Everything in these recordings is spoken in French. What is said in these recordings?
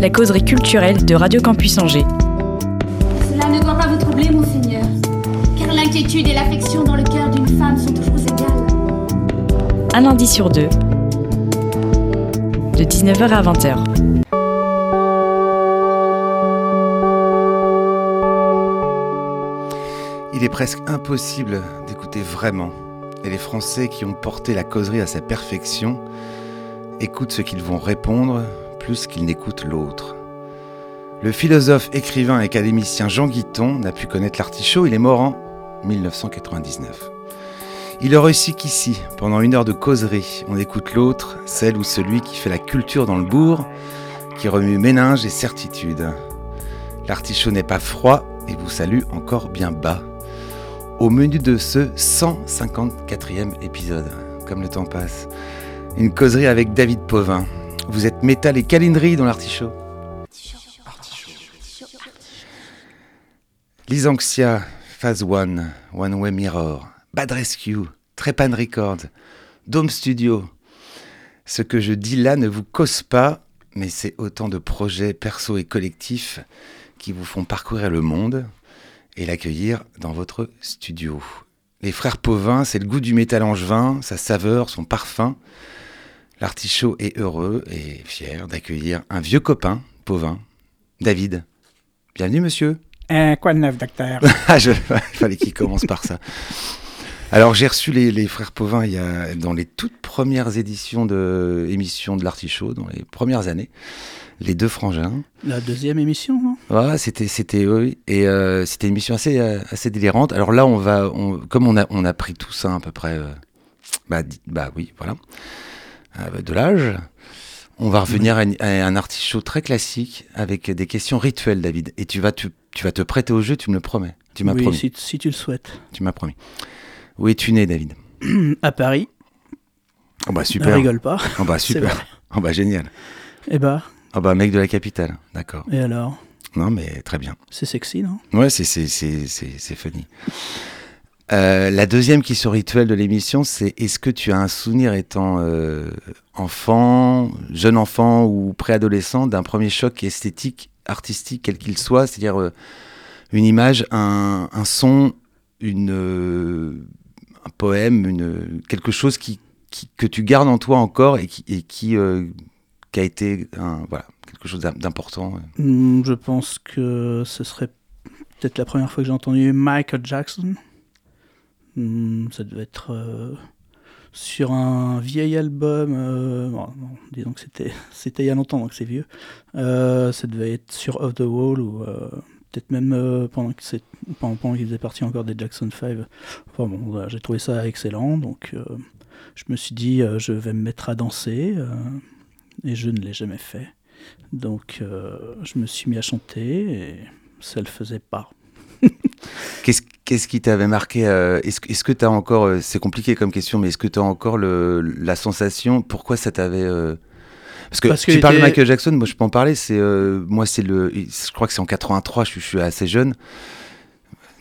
La causerie culturelle de Radio Campus Angers. Cela ne doit pas vous troubler, monseigneur, car l'inquiétude et l'affection dans le cœur d'une femme sont toujours égales. Un lundi sur deux. De 19h à 20h. Il est presque impossible d'écouter vraiment. Et les Français qui ont porté la causerie à sa perfection écoutent ce qu'ils vont répondre plus qu'ils n'écoutent l'autre. Le philosophe, écrivain et académicien Jean Guiton n'a pu connaître l'artichaut, il est mort en 1999. Il est réussi qu'ici, pendant une heure de causerie, on écoute l'autre, celle ou celui qui fait la culture dans le bourg, qui remue méninge et certitude. L'artichaut n'est pas froid et vous salue encore bien bas. Au menu de ce 154e épisode, comme le temps passe, une causerie avec David Pauvin. Vous êtes métal et câlinerie dans l'artichaut. Lysanxia, Phase One, One Way Mirror, Bad Rescue, Trepan Records, Dome Studio. Ce que je dis là ne vous cause pas, mais c'est autant de projets perso et collectifs qui vous font parcourir le monde et l'accueillir dans votre studio. Les frères Pauvin, c'est le goût du métal angevin, sa saveur, son parfum. L'artichaut est heureux et fier d'accueillir un vieux copain, Pauvin, David. Bienvenue, monsieur. Euh, quoi de neuf, docteur? Ah, je- il fallait qu'il commence par ça. Alors, j'ai reçu les, les frères Pauvin il y a, dans les toutes premières éditions de émissions de l'Artichaut, dans les premières années. Les deux frangins. La deuxième émission, non? Ouais, c'était, c'était, oui. Et euh, c'était une émission assez, euh, assez délirante. Alors là, on va, on- comme on a, on a pris tout ça à peu près, euh, bah, bah oui, voilà, euh, de l'âge. On va revenir à, un artichaut très classique avec des questions rituelles, David. Et tu vas te, tu vas te prêter au jeu, tu me le promets. Tu m'as Oui, promis. si, si tu le souhaites. Tu m'as promis. Où es-tu né, David? À Paris, Oh bah ne super. rigole pas. Oh bah super. Oh bah génial. Eh bah, Oh bah mec de la capitale. D'accord. et alors? Non mais très bien. C'est sexy, non? Ouais, c'est c'est c'est c'est c'est funny. Euh, la deuxième question rituelle de l'émission, c'est est-ce que tu as un souvenir étant euh, enfant, jeune enfant ou préadolescent d'un premier choc esthétique, artistique, quel qu'il soit, c'est-à-dire euh, une image, un, son, un poème, quelque chose que tu gardes en toi encore et qui, a été quelque chose d'im- d'important? Hmm, Je pense que ce serait peut-être la première fois que j'ai entendu Michael Jackson. Hmm, ça devait être euh, sur un vieil album. euh, bon, disons que c'était c'était il y a longtemps, donc c'est vieux. Euh, ça devait être sur Off the Wall ou peut-être même pendant que c'est- pendant, pendant qu'il faisait partie encore des Jackson 5. Enfin bon, j'ai trouvé ça excellent, donc je me suis dit je vais me mettre à danser et je ne l'ai jamais fait. Donc je me suis mis à chanter et ça le faisait pas. Qu'est-ce qu'est-ce qui t'avait marqué euh, Est-ce que- tu as encore, euh, c'est compliqué comme question, mais est-ce que tu as encore le, la sensation, pourquoi ça t'avait... euh, Parce que Parce tu parles de Michael Jackson, moi je peux en parler, c'est, euh, moi c'est le, je crois que c'est en 83, je suis, je suis assez jeune,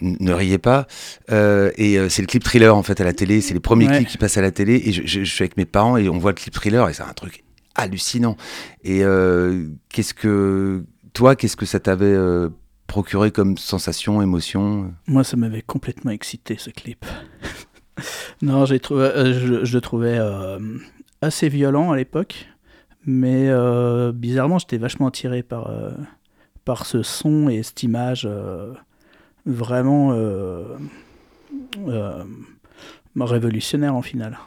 N- ne riez pas, Euh, et euh, c'est le clip thriller en fait à la télé, c'est les premiers Ouais. clips qui passent à la télé, et je, je- je suis avec mes parents et on voit le clip thriller, et c'est un truc hallucinant. Et qu'est-ce que, toi, qu'est-ce que ça t'avait procuré comme sensation, émotion Moi, ça m'avait complètement excité ce clip. non, j'ai trouvé, euh, je, je le trouvais euh, assez violent à l'époque, mais euh, bizarrement, j'étais vachement attiré par, par ce son et cette image vraiment révolutionnaire en finale.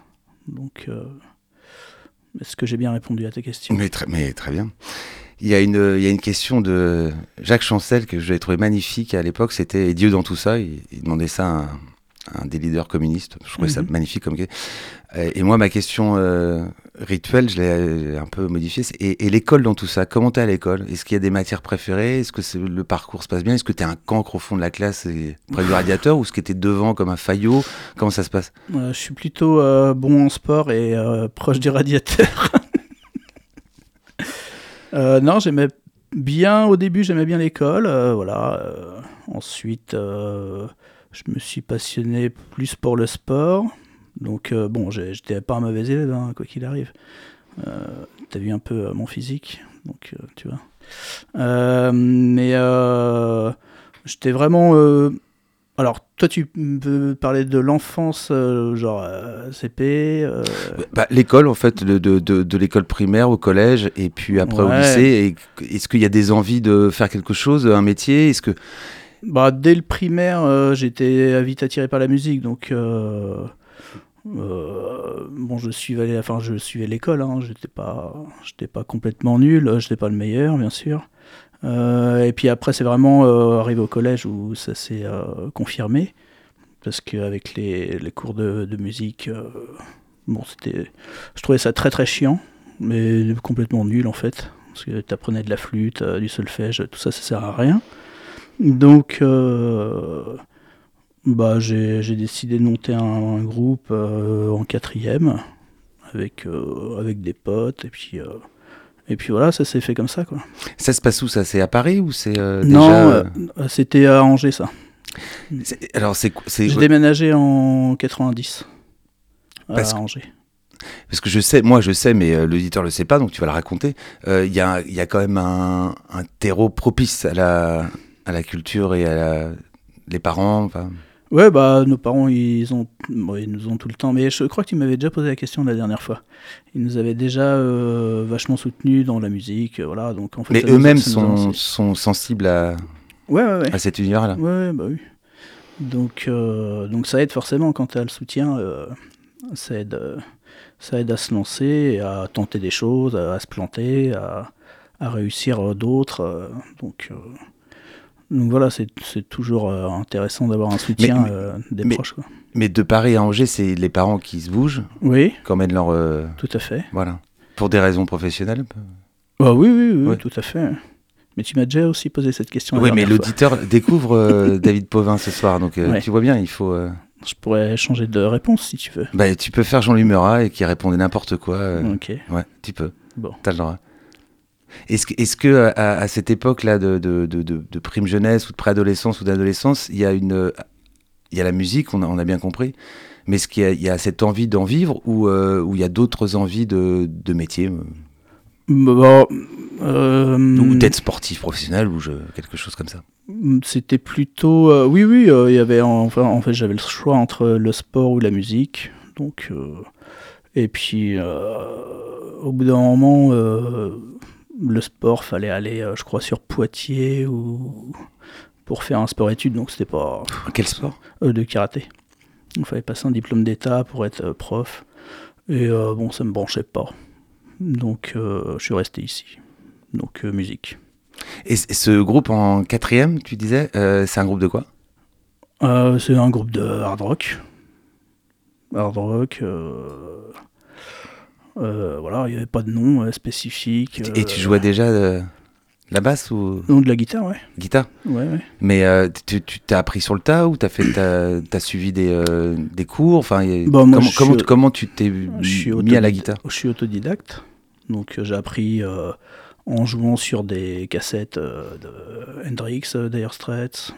Donc, est-ce que j'ai bien répondu à ta question? Mais très, mais très bien. Il y, a une, il y a une question de Jacques Chancel que j'avais trouvé magnifique à l'époque. C'était Dieu dans tout ça. Il, il demandait ça à un, des leaders communistes. Je trouvais ça Mhm. magnifique comme. Et moi, ma question, euh, rituel, je l'ai un peu modifié. Et, et l'école dans tout ça, comment t'es à l'école? Est-ce qu'il y a des matières préférées? Est-ce que le parcours se passe bien? Est-ce que t'es un cancre au fond de la classe et près du radiateur ou est-ce que t'es devant comme un faillot? Comment ça se passe? Je suis plutôt euh, bon en sport et euh, proche du radiateur. Euh, non, j'aimais bien, au début j'aimais bien l'école, voilà. ensuite, je me suis passionné plus pour le sport. Donc euh, bon, j'étais pas un mauvais élève, hein, quoi qu'il arrive. Euh, T'as vu un peu euh, mon physique, donc euh, tu vois. mais j'étais vraiment... alors, toi, tu peux parler de l'enfance, genre CP bah, L'école, en fait, de, de, de, l'école primaire au collège, et puis après au lycée. Est-ce qu'il y a des envies de faire quelque chose, un métier? Est-ce que... Bah, dès le primaire, j'étais vite attiré par la musique, donc euh, bon, je suivais, enfin, je suivais l'école. Hein, j'étais pas, j'étais pas complètement nul. J'étais pas le meilleur, bien sûr. Euh, et puis après, c'est vraiment euh, arrivé au collège où ça s'est confirmé, parce qu'avec les, les, cours de, musique, bon, c'était, je trouvais ça très très chiant, mais complètement nul en fait, parce que tu apprenais de la flûte, du solfège, tout ça, ça sert à rien. Donc bah, j'ai décidé de monter un, groupe euh, en quatrième avec, euh, avec des potes. Et puis euh, et puis voilà ça s'est fait comme ça quoi. Ça se passe où ça? C'est à Paris ou c'est déjà... Non c'était à Angers ça. Alors c'est j'ai déménagé en 90 à Angers. Parce que je sais, moi je sais, mais l'auditeur le sait pas, donc tu vas le raconter. Il y, a, y, a, quand même un, un, terreau propice à la, à la culture et à la, les parents. Ouais, bah nos parents, ils, ont, ils nous ont tout le temps. Mais je crois que tu m'avais déjà posé la question la dernière fois. Ils nous avaient déjà euh, vachement soutenus dans la musique, euh, voilà. Donc en fait, mais eux-mêmes sont, sont, sensibles à, ouais, ouais, ouais. à cet univers-là. Ouais, bah oui. Donc, euh, donc ça aide forcément quand tu as le soutien, ça aide, ça aide à se lancer, à tenter des choses, à, se planter, à, à réussir d'autres. donc donc voilà, c'est toujours euh, intéressant d'avoir un soutien euh, des proches. Quoi. Mais de Paris à Angers, c'est les parents qui se bougent Oui. Qui emmènent leur. Euh, tout à fait. Voilà. Pour des raisons professionnelles bah, oui, oui, oui, tout à fait. Mais tu m'as déjà aussi posé cette question. Oui, mais l'auditeur découvre David Pauvin ce soir, donc tu vois bien, il faut. Je pourrais changer de réponse si tu veux. Bah, tu peux faire Jean-Louis Murat et qui répondait n'importe quoi. ok. Ouais, tu peux. Bon. T'as le droit. Est-ce que, est que à, cette époque-là de, de, de, de, prime jeunesse ou de préadolescence ou d'adolescence, il y a une, il y a la musique, on a, on a bien compris, mais est-ce qu'il y, y, a cette envie d'en vivre ou euh, il y a d'autres envies de, de métier euh? bon, euh, Ou d'être sportif professionnel ou je, quelque chose comme ça C'était plutôt. Euh, oui, oui, il y avait. Enfin, en fait, j'avais le choix entre le sport ou la musique. Donc. et puis, au bout d'un moment le sport, fallait aller, euh, je crois, sur Poitiers ou pour faire un sport-études, donc c'était pas. Quel sport? Euh, De karaté. Il fallait passer un diplôme d'état pour être euh, prof. Et bon, ça me branchait pas. Donc je suis resté ici. Donc musique. Et, ce groupe en quatrième, tu disais, c'est un groupe de quoi? C'est un groupe de hard rock. Hard rock. Euh, voilà, il n'y avait pas de nom euh, spécifique. Et tu jouais déjà la basse ou? Non, de la guitare, ouais. Guitare? Ouais, ouais. Mais euh, tu t'as appris sur le tas ou t'as fait as, suivi des, des cours? Enfin, bah, comment, comment, comment, tu t'es mis à la guitare? Je suis autodidacte, donc j'ai appris en jouant sur des cassettes de Hendrix, Dire Straits.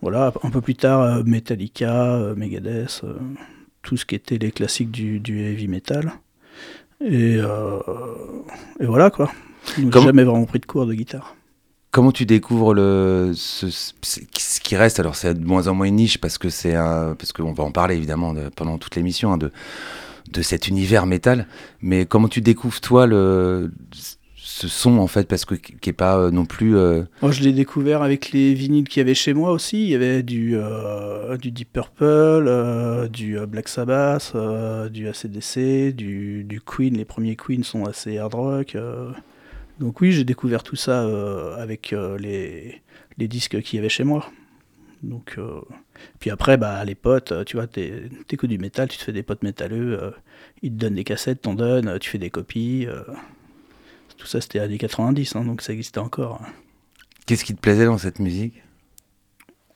voilà, un peu plus tard, Metallica, Megadeth tout ce qui était les classiques du, heavy metal. Et, euh, et voilà quoi. j'ai jamais vraiment pris de cours de guitare. Comment tu découvres le, ce, qui reste? Alors c'est de moins en moins une niche parce que c'est parce qu'on va en parler évidemment pendant toute l'émission hein, de de cet univers métal. Mais comment tu découvres toi le ce son en fait parce que qui est pas euh, non plus euh, moi je l'ai découvert avec les vinyles qu'il y avait chez moi aussi. Il y avait du euh, du Deep Purple du Black Sabbath du ACDC du, du, Queen. Les premiers Queen sont assez hard rock donc oui j'ai découvert tout ça avec les, les disques qu'il y avait chez moi. Donc, puis après, bah, les potes, tu vois, t'es- t'écoutes du métal, tu te fais des potes métalleux, ils te donnent des cassettes, t'en donnent, tu fais des copies. Tout ça, c'était années 90, hein, donc ça existait encore. Qu'est-ce qui te plaisait dans cette musique?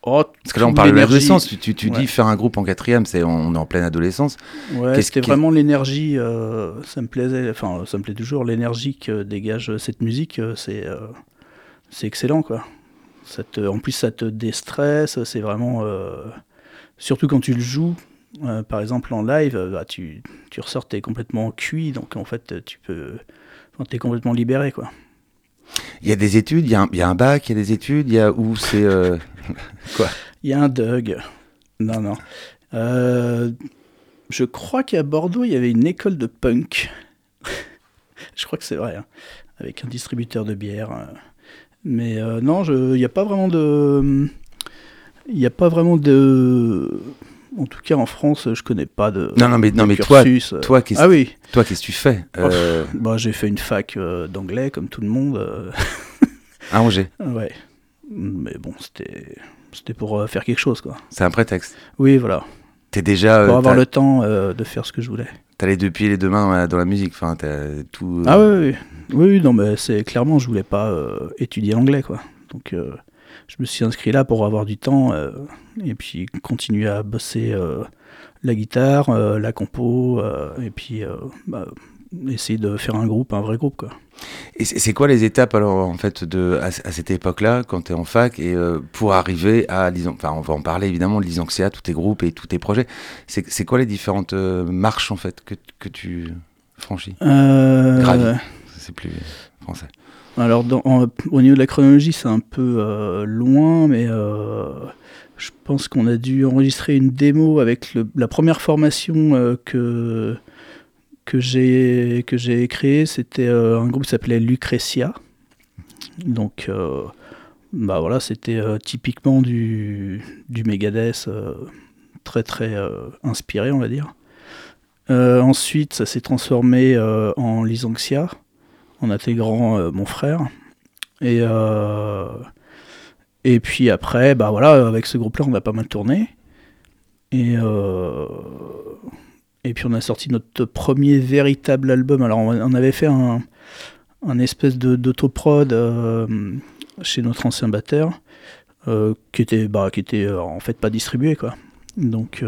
Oh, Parce que là, on parle de l'adolescence. Tu, tu, tu Ouais. dis faire un groupe en quatrième, c'est on est en pleine adolescence. Ouais, c'était vraiment l'énergie, euh, ça me plaisait, enfin ça me plaît toujours, l'énergie que dégage cette musique, euh, c'est euh, c'est excellent quoi. Ça te, en plus ça te déstresse, c'est vraiment, euh, surtout quand tu le joues, par exemple en live, bah, tu, tu ressors, t'es complètement cuit, donc en fait tu peux, enfin, t'es complètement libéré quoi. Il y a des études, il y, a un- il y a un bac, il y a des études, il y a où c'est. euh, Il y a un Doug. Non, non. Euh, je crois qu'à Bordeaux, il y avait une école de punk. je crois que c'est vrai. hein, avec un distributeur de bière. euh. Mais non, je- il n'y a pas vraiment de. Il n'y a pas vraiment de. En tout cas, en France, je connais pas de. Non, non, mais- non, mais toi- cursus. toi, qu'est-ce Ah oui. Toi, qu'est-ce que tu fais euh, Bah, j'ai fait une fac euh, d'anglais, comme tout le monde. euh. à Angers ouais. Mais bon, c'était. C'était pour euh, faire quelque chose, quoi. C'est un prétexte. Oui, voilà. T'es déjà. euh, Pour avoir le temps euh, de faire ce que je voulais. T'as les deux pieds et les deux mains euh, dans la musique. Enfin, t'as tout. euh, Ah oui, oui, oui, oui, non, mais c'est clairement, je voulais pas euh, étudier l'anglais, quoi. Donc, euh, je me suis inscrit là pour avoir du temps euh, et puis continuer à bosser euh, la guitare, euh, la compo, et puis bah, essayer de faire un groupe, un vrai groupe, quoi. Et c'est quoi les étapes alors en fait de à, à cette époque-là quand tu es en fac et pour arriver à enfin on va en parler évidemment de l'Isanxia, tous tes groupes et tous tes projets. C'est quoi les différentes marches en fait que, que tu franchis? Gravi. C'est plus français. Alors, au niveau de la chronologie, c'est un peu euh, loin, mais euh, je pense qu'on a dû enregistrer une démo avec le- la première formation euh, que, que j'ai que j'ai créée. C'était un groupe qui s'appelait Lucretia. Donc, bah voilà, c'était typiquement du, du Megadeth, très très inspiré, on va dire. Ensuite, ça s'est transformé en Lysanxia en intégrant euh, mon frère. Et, euh, et puis après, bah voilà, avec ce groupe-là, on a pas mal tourné. Et, euh, et puis on a sorti notre premier véritable album. Alors on, avait fait un, un espèce d'autoprod chez notre ancien batteur, qui était, bah, qui était en fait pas distribué quoi. Donc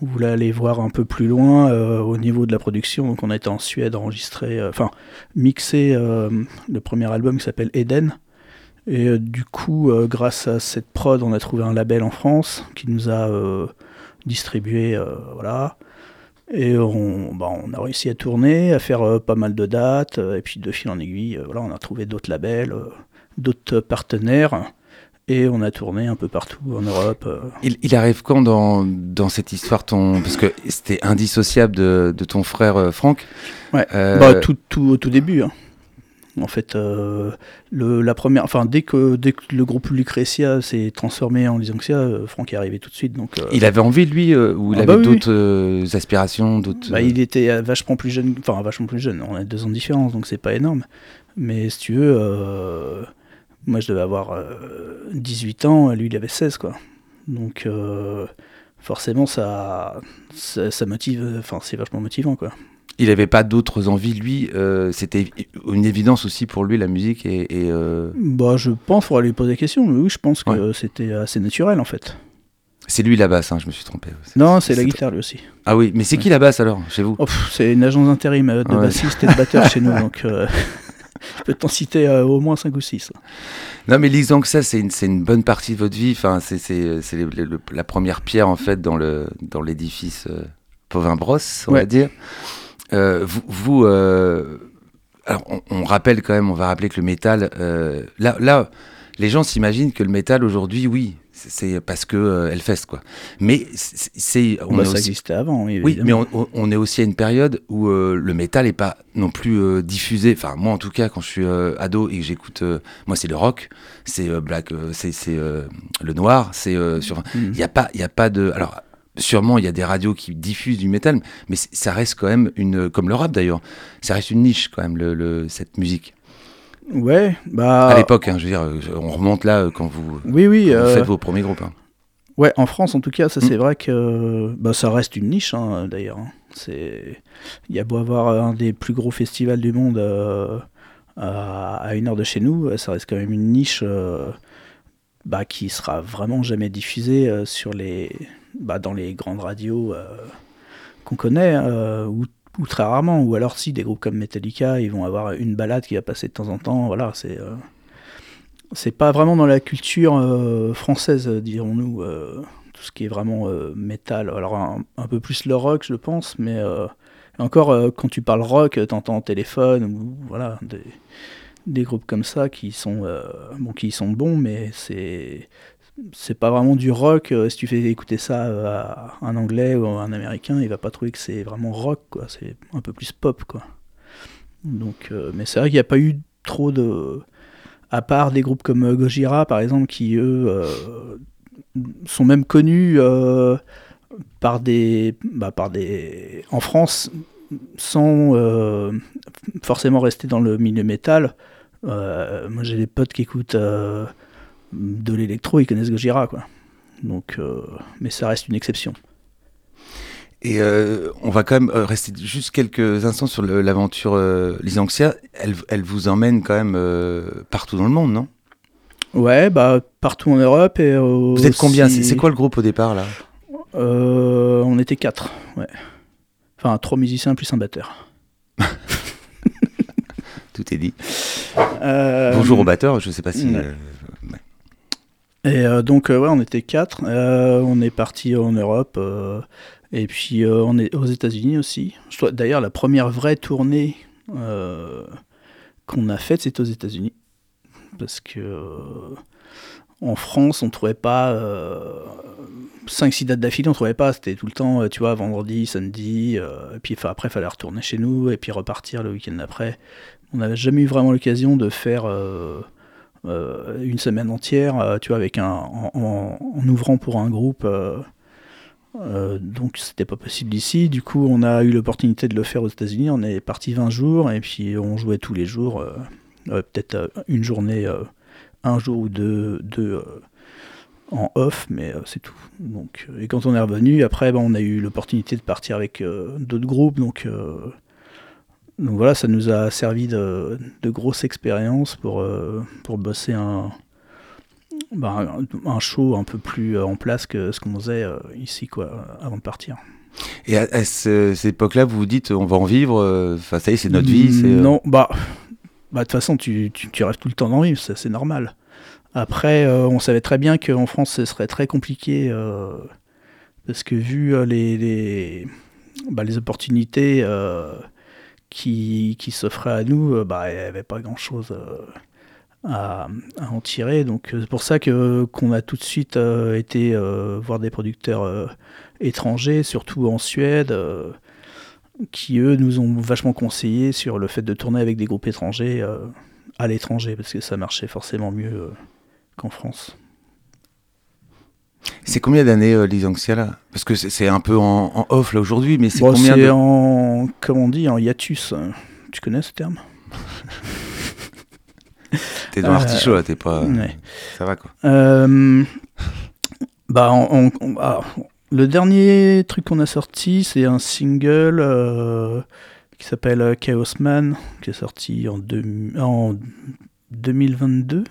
on voulait aller voir un peu plus loin euh, au niveau de la production. Donc on été en Suède enregistrer, euh, enfin mixer euh, le premier album qui s'appelle Eden. Et du coup, grâce à cette prod, on a trouvé un label en France qui nous a distribué, voilà. Et on, bah, on a réussi à tourner, à faire pas mal de dates, et puis de fil en aiguille, voilà, on a trouvé d'autres labels, d'autres partenaires, et on a tourné un peu partout en Europe. euh. Il, il arrive quand dans, dans cette histoire ton parce que c'était indissociable de, de ton frère euh, Franck. Ouais. Euh, Bah, tout, tout au tout début. hein. En fait, euh, le, la première, enfin, dès que, dès que le groupe Lucretia s'est transformé en Lysanxia, Franck est arrivé tout de suite. Donc, Il avait envie lui ou il Ah avait bah d'autres aspirations, d'autres. bah, il était vachement plus jeune, enfin vachement plus jeune. On a deux ans de différence, donc c'est pas énorme. Mais si tu veux, moi je devais avoir euh, 18 ans, lui il avait 16 quoi. Donc euh, forcément ça, ça, ça motive, enfin c'est vachement motivant quoi. Il n'avait pas d'autres envies, lui. euh, C'était une évidence aussi pour lui, la musique. Et, et, euh, Bah je pense, faudra lui poser la question, mais oui je pense que Ouais. c'était assez naturel en fait. c'est lui la basse, hein, je me suis trompé. Non, c'est la guitare lui aussi. Ah oui, mais c'est qui la basse alors, chez vous? Oh, c'est une agence d'intérim euh, de Ouais. bassiste et de batteur chez nous, donc euh, je peux t'en citer euh, au moins 5 ou 6. Non, mais disons que ça, c'est une, bonne partie de votre vie. Enfin, c'est la première pierre, en fait, dans le dans l'édifice euh, Pauvin-Brosse, on Ouais. va dire. Euh, vous, vous, alors, on, on rappelle quand même, on va rappeler que le métal, là, là, les gens s'imaginent que le métal aujourd'hui, oui, c'est- parce que euh, Hellfest, quoi. Mais c'est, on Bah, est ça aussi- existait avant, oui. oui, mais on, est aussi à une période où euh, le métal est pas non plus euh, diffusé. Enfin, moi en tout cas, quand je suis euh, ado et que j'écoute, moi c'est le rock, c'est black, c'est le noir, c'est sur. Il Mhm. y a pas, il y a pas de. Alors sûrement il y a des radios qui diffusent du métal, mais ça reste quand même une, comme le rap d'ailleurs, ça reste une niche quand même le, le- cette musique. Ouais, bah. À l'époque, hein, je veux dire, euh, on remonte là euh, quand vous, Oui, oui. quand vous euh, faites vos premiers groupes. hein. Ouais, en France, en tout cas, ça Mm. c'est vrai que bah, ça reste une niche, hein, d'ailleurs. hein. C'est, il y a beau avoir un des plus gros festivals du monde euh, à, à une heure de chez nous, ça reste quand même une niche euh, bah, qui sera vraiment jamais diffusée euh, sur les, bah, dans les grandes radios qu'on connaît, euh, ou, très rarement. Ou alors si des groupes comme Metallica, ils vont avoir une balade qui va passer de temps en temps. Voilà, c'est euh, c'est pas vraiment dans la culture euh, française, dirons-nous, euh, tout ce qui est vraiment métal. Alors un, peu plus le rock, je pense, mais encore quand tu parles rock, t'entends téléphone ou voilà des, des groupes comme ça qui sont bon, qui sont bons, mais c'est c'est pas vraiment du rock. Euh, Si tu fais écouter ça euh, à un anglais ou à un américain, il va pas trouver que c'est vraiment rock, quoi. C'est un peu plus pop, quoi. Donc, euh, mais c'est vrai qu'il n'y a pas eu trop de à part des groupes comme Gojira par exemple qui eux sont même connus par des bah, par des en France sans forcément rester dans le milieu métal moi j'ai des potes qui écoutent de l'électro ils connaissent Gojira quoi donc euh, mais ça reste une exception Et euh, on va quand même euh, rester juste quelques instants sur l'aventure euh, Lysanxia. Elle, elle vous emmène quand même partout dans le monde, non? Ouais bah partout en Europe et Vous êtes combien? C'est quoi le groupe au départ là? On était quatre, ouais. Enfin, trois musiciens plus un batteur. Tout est dit. Bonjour au batteur, je sais pas si. ouais. ouais. Et euh, donc, euh, ouais, on était quatre. Euh, on est parti en Europe. euh, et puis, euh, on est aux États-Unis aussi. D'ailleurs, la première vraie tournée euh, qu'on a faite, c'est aux États-Unis. Parce que euh, en France, on trouvait pas. 5-6 dates d'affilée, on trouvait pas. C'était tout le temps, euh, tu vois, vendredi, samedi. euh, et puis après, il fallait retourner chez nous et puis repartir le week-end d'après. On n'avait jamais eu vraiment l'occasion de faire. euh, euh, une semaine entière, euh, tu vois, avec un, en, ouvrant pour un groupe. euh, euh, donc c'était pas possible ici. Du coup, on a eu l'opportunité de le faire aux États-Unis. On est parti 20 jours et puis on jouait tous les jours, euh, euh, peut-être euh, une journée, euh, un jour ou deux, deux euh, en off, mais euh, c'est tout. Donc, euh, et quand on est revenu, après, ben, on a eu l'opportunité de partir avec euh, d'autres groupes. Donc, euh, donc voilà, ça nous a servi de, de grosse expérience pour, euh, pour bosser un, bah, un, un show un peu plus euh, en place que ce qu'on faisait euh, ici, quoi, avant de partir. Et à, à ce- cette époque-là, vous vous dites, on va en vivre. Enfin, ça y est, c'est notre vie. Non, bah, bah de toute façon, tu, tu, tu rêves tout le temps d'en vivre, ça, c'est normal. Après, euh, on savait très bien qu'en France, ce serait très compliqué, euh, parce que vu les, les, bah, les opportunités euh, qui, qui s'offraient à nous, euh, bah, il n'y avait pas grand-chose euh, à, à en tirer. Donc euh, c'est pour ça que qu'on a tout de suite été voir des producteurs étrangers, surtout en Suède. qui eux nous ont vachement conseillé sur le fait de tourner avec des groupes étrangers à l'étranger parce que ça marchait forcément mieux qu'en France. C'est combien d'années euh, Lysanxia là? Parce que c'est un peu en, en off là aujourd'hui, mais c'est Bon, combien c'est de... en comment on dit en hiatus. euh, Tu connais ce terme? T'es dans Euh, l'artichaut là, t'es pas. ouais. Ça va quoi. Euh, bah, on- on- on- ah, le dernier truc qu'on a sorti, c'est un single euh, qui s'appelle euh, Chaos Man, qui est sorti en, deux- en 2022.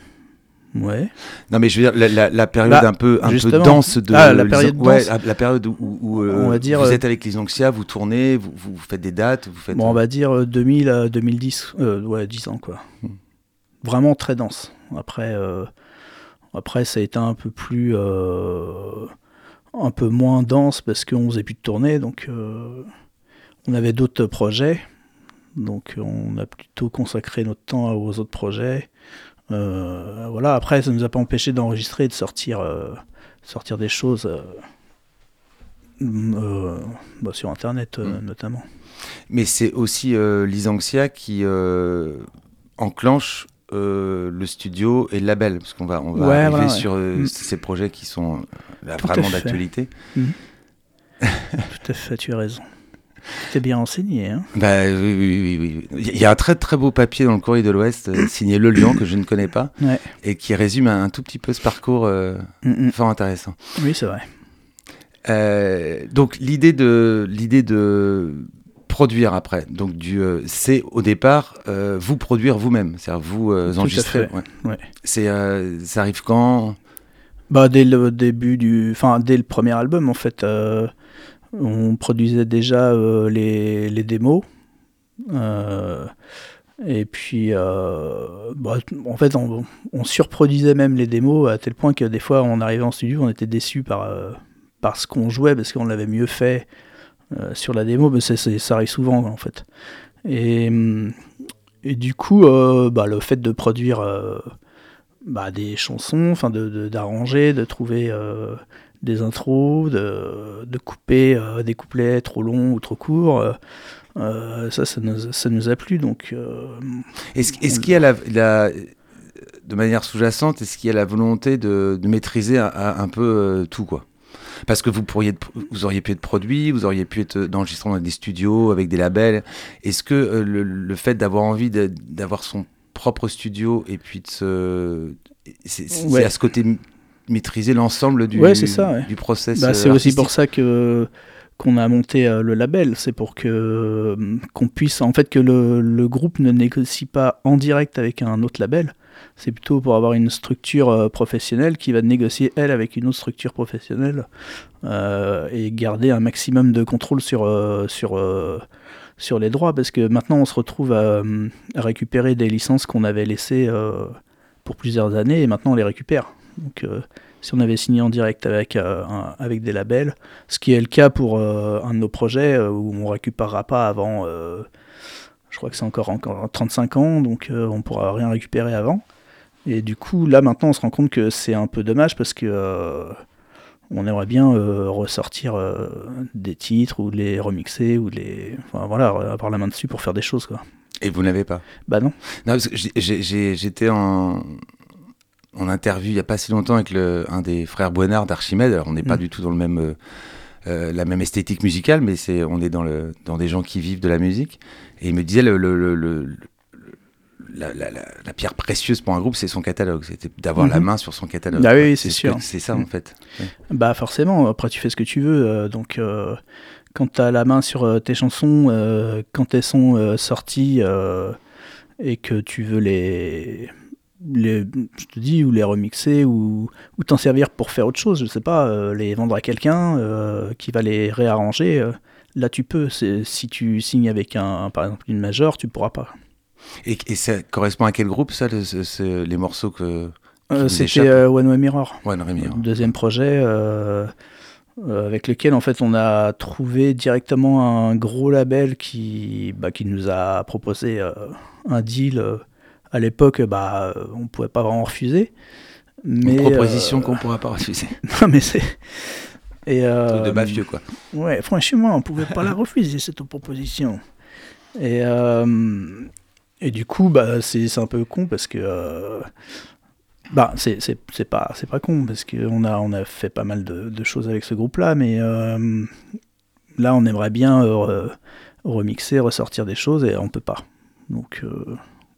Ouais. Non, mais je veux dire, la, la- la période Bah, un peu, un peu justement. dense de. Ah, la période ouais, la période où, où, euh, On va dire, vous euh, êtes avec Lysanxia, vous tournez, vous, vous faites des dates, vous faites. Bon, on va dire euh, 2000 à 2010, euh, ouais, 10 ans, quoi. Hmm. Vraiment très dense. Après, euh, après, ça a été un peu plus. euh, un peu moins dense parce qu'on faisait plus de tournées, donc euh, on avait d'autres projets. Donc on a plutôt consacré notre temps aux autres projets. Euh, voilà, après, ça ne nous a pas empêché d'enregistrer et de sortir, euh, sortir des choses euh, euh, bah, sur Internet, Hmm. notamment. Mais c'est aussi Lysanxia qui enclenche euh, le studio et le label, parce qu'on va, on va Ouais, arriver ouais. sur euh, Mm. ces projets qui sont là, vraiment d'actualité. Tout à fait, tu as raison. T'es bien enseigné, hein Bah oui, oui, oui, oui. Il y a un très très beau papier dans le Courrier de l'Ouest euh, signé Le Lion que je ne connais pas Ouais. et qui résume un, un tout petit peu ce parcours euh, Mm, mm. fort intéressant. Oui, c'est vrai. Euh, donc l'idée de l'idée de produire après, donc du euh, c'est au départ vous produire vous-même, c'est-à-dire vous enregistrer. fait, ouais. ouais. C'est ça arrive quand? Bah, dès le début du. Enfin, dès le premier album, en fait, on produisait déjà euh, les, démos. Euh, et puis, euh, bah, en fait, on, surproduisait même les démos à tel point que des fois, on arrivait en studio, on était déçus par, ce qu'on jouait parce qu'on l'avait mieux fait sur la démo. Mais ça arrive souvent, en fait. Et, du coup, bah, le fait de produire. bah, des chansons, enfin de, de- d'arranger, de, trouver des intros, de, de couper euh, des couplets trop longs ou trop courts. euh, euh, ça, ça nous, ça nous a plu. Donc, Est-ce est-ce qu'il y a la, la- de manière sous-jacente, est-ce qu'il y a la volonté de, de maîtriser un, peu tout quoi? Parce que vous pourriez, être- vous auriez pu être produit, vous auriez pu être d'enregistrement dans des studios avec des labels. Est-ce que euh, le, le fait d'avoir envie de- d'avoir son propre studio et puis de se, c'est c'est Ouais. à ce côté maîtriser l'ensemble du, Ouais, c'est ça, ouais. du process. bah, euh, c'est aussi pour ça que qu'on a monté euh, le label. C'est pour que euh, qu'on puisse, en fait, que le, le groupe ne négocie pas en direct avec un autre label. C'est plutôt pour avoir une structure professionnelle qui va négocier, elle, avec une autre structure professionnelle euh, et garder un maximum de contrôle sur, euh, sur, euh, sur les droits. Parce que maintenant, on se retrouve à, à récupérer des licences qu'on avait laissées pour plusieurs années et maintenant on les récupère. Donc, euh, si on avait signé en direct avec, euh, un- avec des labels, ce qui est le cas pour euh, un de nos projets où on récupérera pas avant, je crois que c'est encore, encore 35 ans, donc on pourra rien récupérer avant. Et du coup, là maintenant, on se rend compte que c'est un peu dommage parce que on aimerait bien ressortir des titres ou les remixer ou les, enfin voilà, avoir la main dessus pour faire des choses quoi. Et vous n'avez pas? Bah non. Non, parce que j'étais en, en interview il n'y a pas si longtemps avec le, un des frères Boinard d'Archimède. Alors, on n'est pas Mm. du tout dans le même, euh, euh, la même esthétique musicale, mais c'est, on est dans, le, dans des gens qui vivent de la musique. Et il me disait le, la, la- la- la pierre précieuse pour un groupe, c'est son catalogue. C'était d'avoir la Mhm. main sur son catalogue. Ah oui, c'est ce sûr. C'est ça, Mm. en fait. Bah forcément, après tu fais ce que tu veux. euh, donc euh, quand tu as la main sur euh, tes chansons, quand elles sont sorties et que tu veux les, les, je te dis, ou les remixer ou, ou t'en servir pour faire autre chose, je sais pas, euh, les vendre à quelqu'un euh, qui va les réarranger, euh, là tu peux. Si tu signes avec un, par exemple une major, tu pourras pas. Et, et ça correspond à quel groupe, ça, le- ce- les morceaux que. C'était euh, One Way Mirror. Deuxième projet avec lequel en fait on a trouvé directement un gros label qui, bah, qui nous a proposé un deal. À l'époque, bah, on pouvait pas vraiment refuser. Mais, Une proposition euh, qu'on pourra pas refuser. non, mais c'est. Et, euh, de mafieux, quoi. Ouais, franchement, on pouvait pas la refuser, cette proposition. Et, euh, et du coup, bah, c'est un peu con parce que. euh, bah, c'est pas, pas con parce qu'on a, on a fait pas mal de, de choses avec ce groupe-là, mais là, on aimerait bien remixer, ressortir des choses et on peut pas. Donc,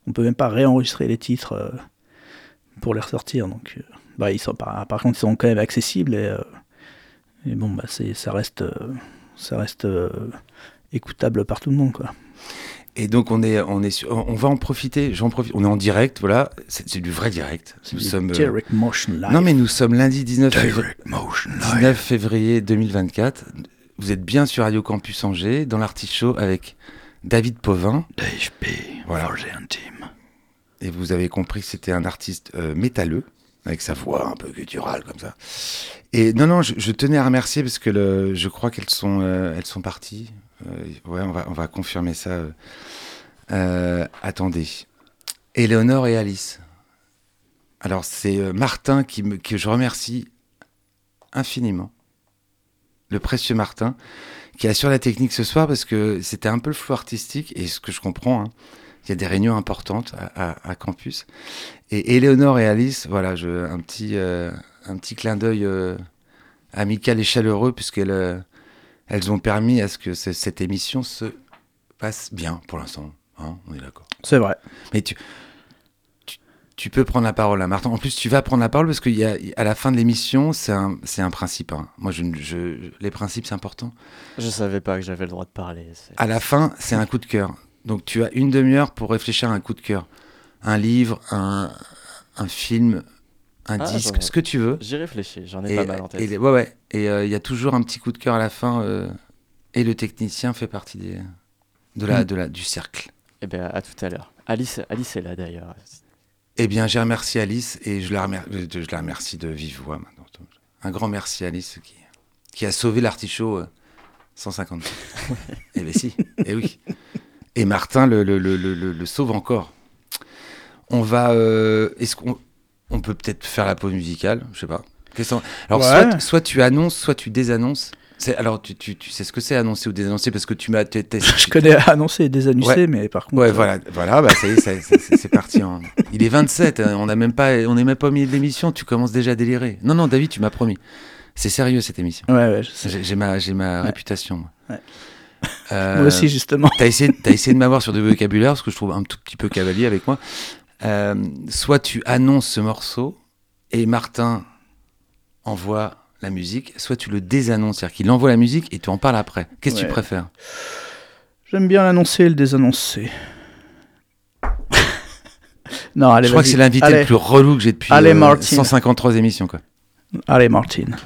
on peut même pas réenregistrer les titres euh, pour les ressortir. Donc, euh, bah, ils sont, par, par contre, ils sont quand même accessibles et. euh, et bon, bah, c'est, ça reste, euh, ça reste euh, écoutable par tout le monde, quoi. Et donc on est, on est, sur- on va en profiter. J'en profite. On est en direct, voilà. C'est c'est du vrai direct. Nous sommes. Direct Motion Live. Non mais nous sommes lundi 19, février- Direct Motion 19 février 2024. Vous êtes bien sur Radio Campus Angers dans l'artichaut avec David Pauvin. Dave P. Voilà. Forget Team. Et vous avez compris que c'était un artiste euh, métalleux avec sa voix un peu gutturale comme ça. Et non non, je, tenais à remercier parce que je crois qu'elles sont, euh, elles sont parties. Euh, ouais, on va, on va confirmer ça. attendez. Éléonore et Alice. Alors c'est Martin qui me, que je remercie infiniment. Le précieux Martin qui assure la technique ce soir parce que c'était un peu le flou artistique et ce que je comprends. hein, il y a des réunions importantes à, à- à campus. Et Éléonore et Alice, voilà, je, un, petit, euh, un petit clin d'œil euh, amical et chaleureux, puisqu'elles euh, elles ont permis à ce que ce- cette émission se passe bien pour l'instant. Hein, on est d'accord. C'est vrai. Mais tu, tu, tu peux prendre la parole, à Martin. En plus, tu vas prendre la parole parce qu'à la fin de l'émission, c'est un, un principe. hein. Moi, je, je- les principes, c'est important. Je savais pas que j'avais le droit de parler. À la fin, c'est un coup de cœur. Donc, tu as une demi-heure pour réfléchir à un coup de cœur. Un livre, un, un film, un Ah, disque, ce que tu veux. J'y réfléchis, j'en ai Et, pas mal en tête. et ouais, ouais. Et euh, il y a toujours un petit coup de cœur à la fin. euh, et le technicien fait partie des, de la, Mm. de la, du cercle. Eh bien, à tout à l'heure. Alice, Alice est là d'ailleurs. Eh bien, j'ai remercié Alice et je la, remer- je la remercie de vive voix maintenant. Un grand merci Alice qui, qui a sauvé l'artichaut euh, 150 fois. eh bien si, eh oui. Et Martin le, le, le, le, le- le sauve encore. On va... euh, Est-ce qu'on on peut peut-être faire la pause musicale? Je sais pas. Alors, Ouais. soit, soit tu annonces, soit tu désannonces. Alors, tu, tu, tu sais ce que c'est annoncer ou désannoncer? Parce que tu m'as... Je connais annoncer et désannucer, Ouais. mais par contre. Ouais, euh, voilà, voilà, bah ça y est, c'est parti. hein. Il est 27, hein, on n'a même pas, on n'est même pas au milieu de l'émission, tu commences déjà à délirer. Non, non, David, tu m'as promis. C'est sérieux cette émission. Ouais, ouais. J'ai ma, ma réputation. Moi, Ouais. Euh, Moi aussi, justement. T'as essayé, t'as essayé de m'avoir sur du vocabulaire parce que je trouve un tout petit peu cavalier avec moi. Euh, soit tu annonces ce morceau et Martin envoie la musique, soit tu le désannonces, c'est-à-dire qu'il envoie la musique et tu en parles après. Qu'est-ce que tu préfères? J'aime bien l'annoncer et le désannoncer. non, allez, Je crois que c'est l'invité le plus relou que j'ai depuis Allez, euh, Martine. 153 émissions. Quoi. Allez, Martine.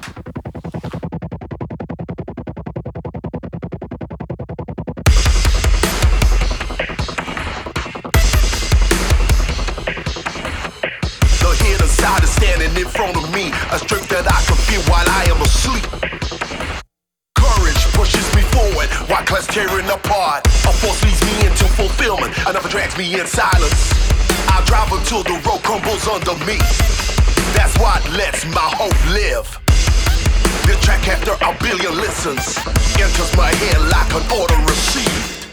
In silence. I drive until the road crumbles under me. That's what lets my hope live. The track after a billion listens enters my head like an order received.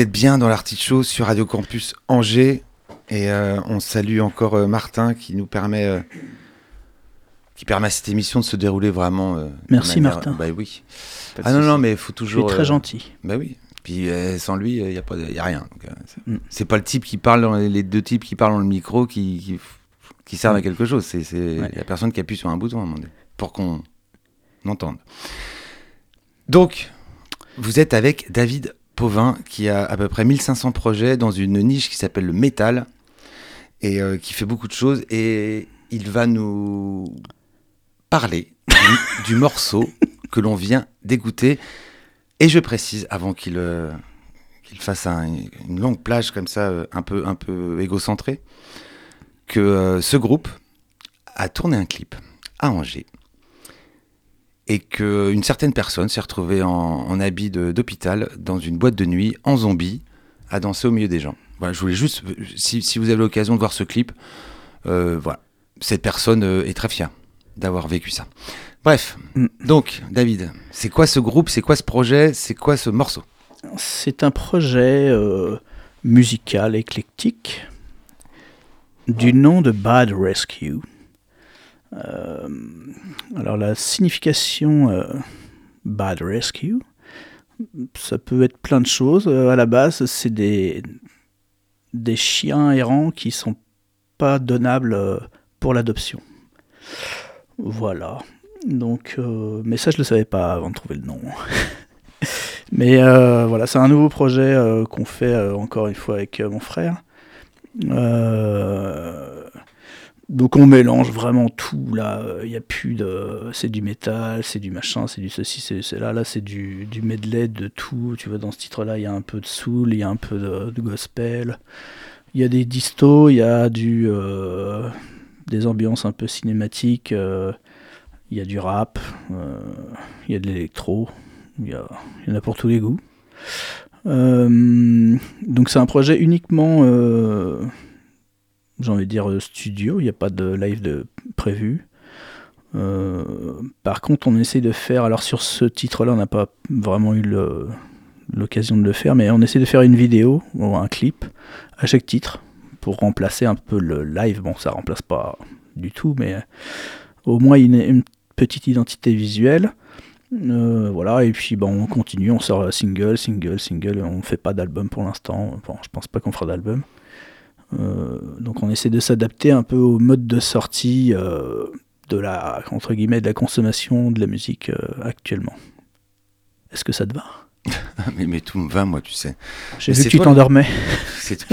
Vous êtes bien dans l'artichaut sur Radio Campus Angers et euh, on salue encore euh, Martin qui nous permet euh, qui permet à cette émission de se dérouler vraiment. Merci, manière- Martin. Bah oui. Pas Ah non non mais il faut Tu es toujours. très gentil. Bah oui. Puis sans lui, il n'y a, pas de- y a rien. C'est- Mm. pas le type qui parle, dans les, deux types qui parlent dans le micro qui, qui, qui servent à Mm. quelque chose. C'est c'est Ouais. la personne qui appuie sur un bouton pour qu'on entende. Donc, vous êtes avec David Qui a à peu près 1500 projets dans une niche qui s'appelle le métal et euh, qui fait beaucoup de choses. Et il va nous parler du, morceau que l'on vient d'écouter. Et je précise, avant qu'il euh, fasse un- une longue plage comme ça, euh, un peu, un peu égocentré, que ce groupe a tourné un clip à Angers et qu'une certaine personne s'est retrouvée en, en habit d'hôpital dans une boîte de nuit en zombie à danser au milieu des gens. Voilà, je voulais juste, si, si vous avez l'occasion de voir ce clip, euh, voilà, cette personne euh, est très fière d'avoir vécu ça. Bref, Mm. donc David, c'est quoi ce groupe, c'est quoi ce projet, c'est quoi ce morceau? C'est un projet euh, musical éclectique du nom de Bad Rescue. Euh, alors la signification euh, Bad Rescue, ça peut être plein de choses. Euh, à la base, c'est des, des chiens errants qui sont pas donnables euh, pour l'adoption. Voilà. Donc, mais ça, je le savais pas avant de trouver le nom. mais voilà, c'est un nouveau projet qu'on fait encore une fois avec mon frère. Euh, donc on mélange vraiment tout là. Il y a plus de, c'est du métal, c'est du machin, c'est du ceci, c'est là. Là, c'est du, du medley de tout. Tu vois, dans ce titre-là, il y a un peu de soul, il y a un peu de, gospel. Il y a des distos, il y a du, euh, des ambiances un peu cinématiques. euh, il y a du rap, euh, il y a de l'électro, il y, en a pour tous les goûts. Euh, donc c'est un projet uniquement, euh, j'ai envie de dire, euh, studio, il n'y a pas de live de prévu. Euh, par contre, on essaie de faire, alors sur ce titre-là, on n'a pas vraiment eu l'occasion de le faire, mais on essaie de faire une vidéo ou un clip à chaque titre pour remplacer un peu le live. Bon, ça remplace pas du tout, mais au moins une, petite identité visuelle. Euh, voilà, et puis bon, on continue, on sort single, single, single, on fait pas d'album pour l'instant. Bon, je pense pas qu'on fera d'album. Euh, donc on essaie de s'adapter un peu au mode de sortie euh, de la entre guillemets de la consommation de la musique euh, actuellement. Est-ce que ça te va? Mais, mais tout me va, moi, tu sais. J'ai vu que tu t'endormais. C'est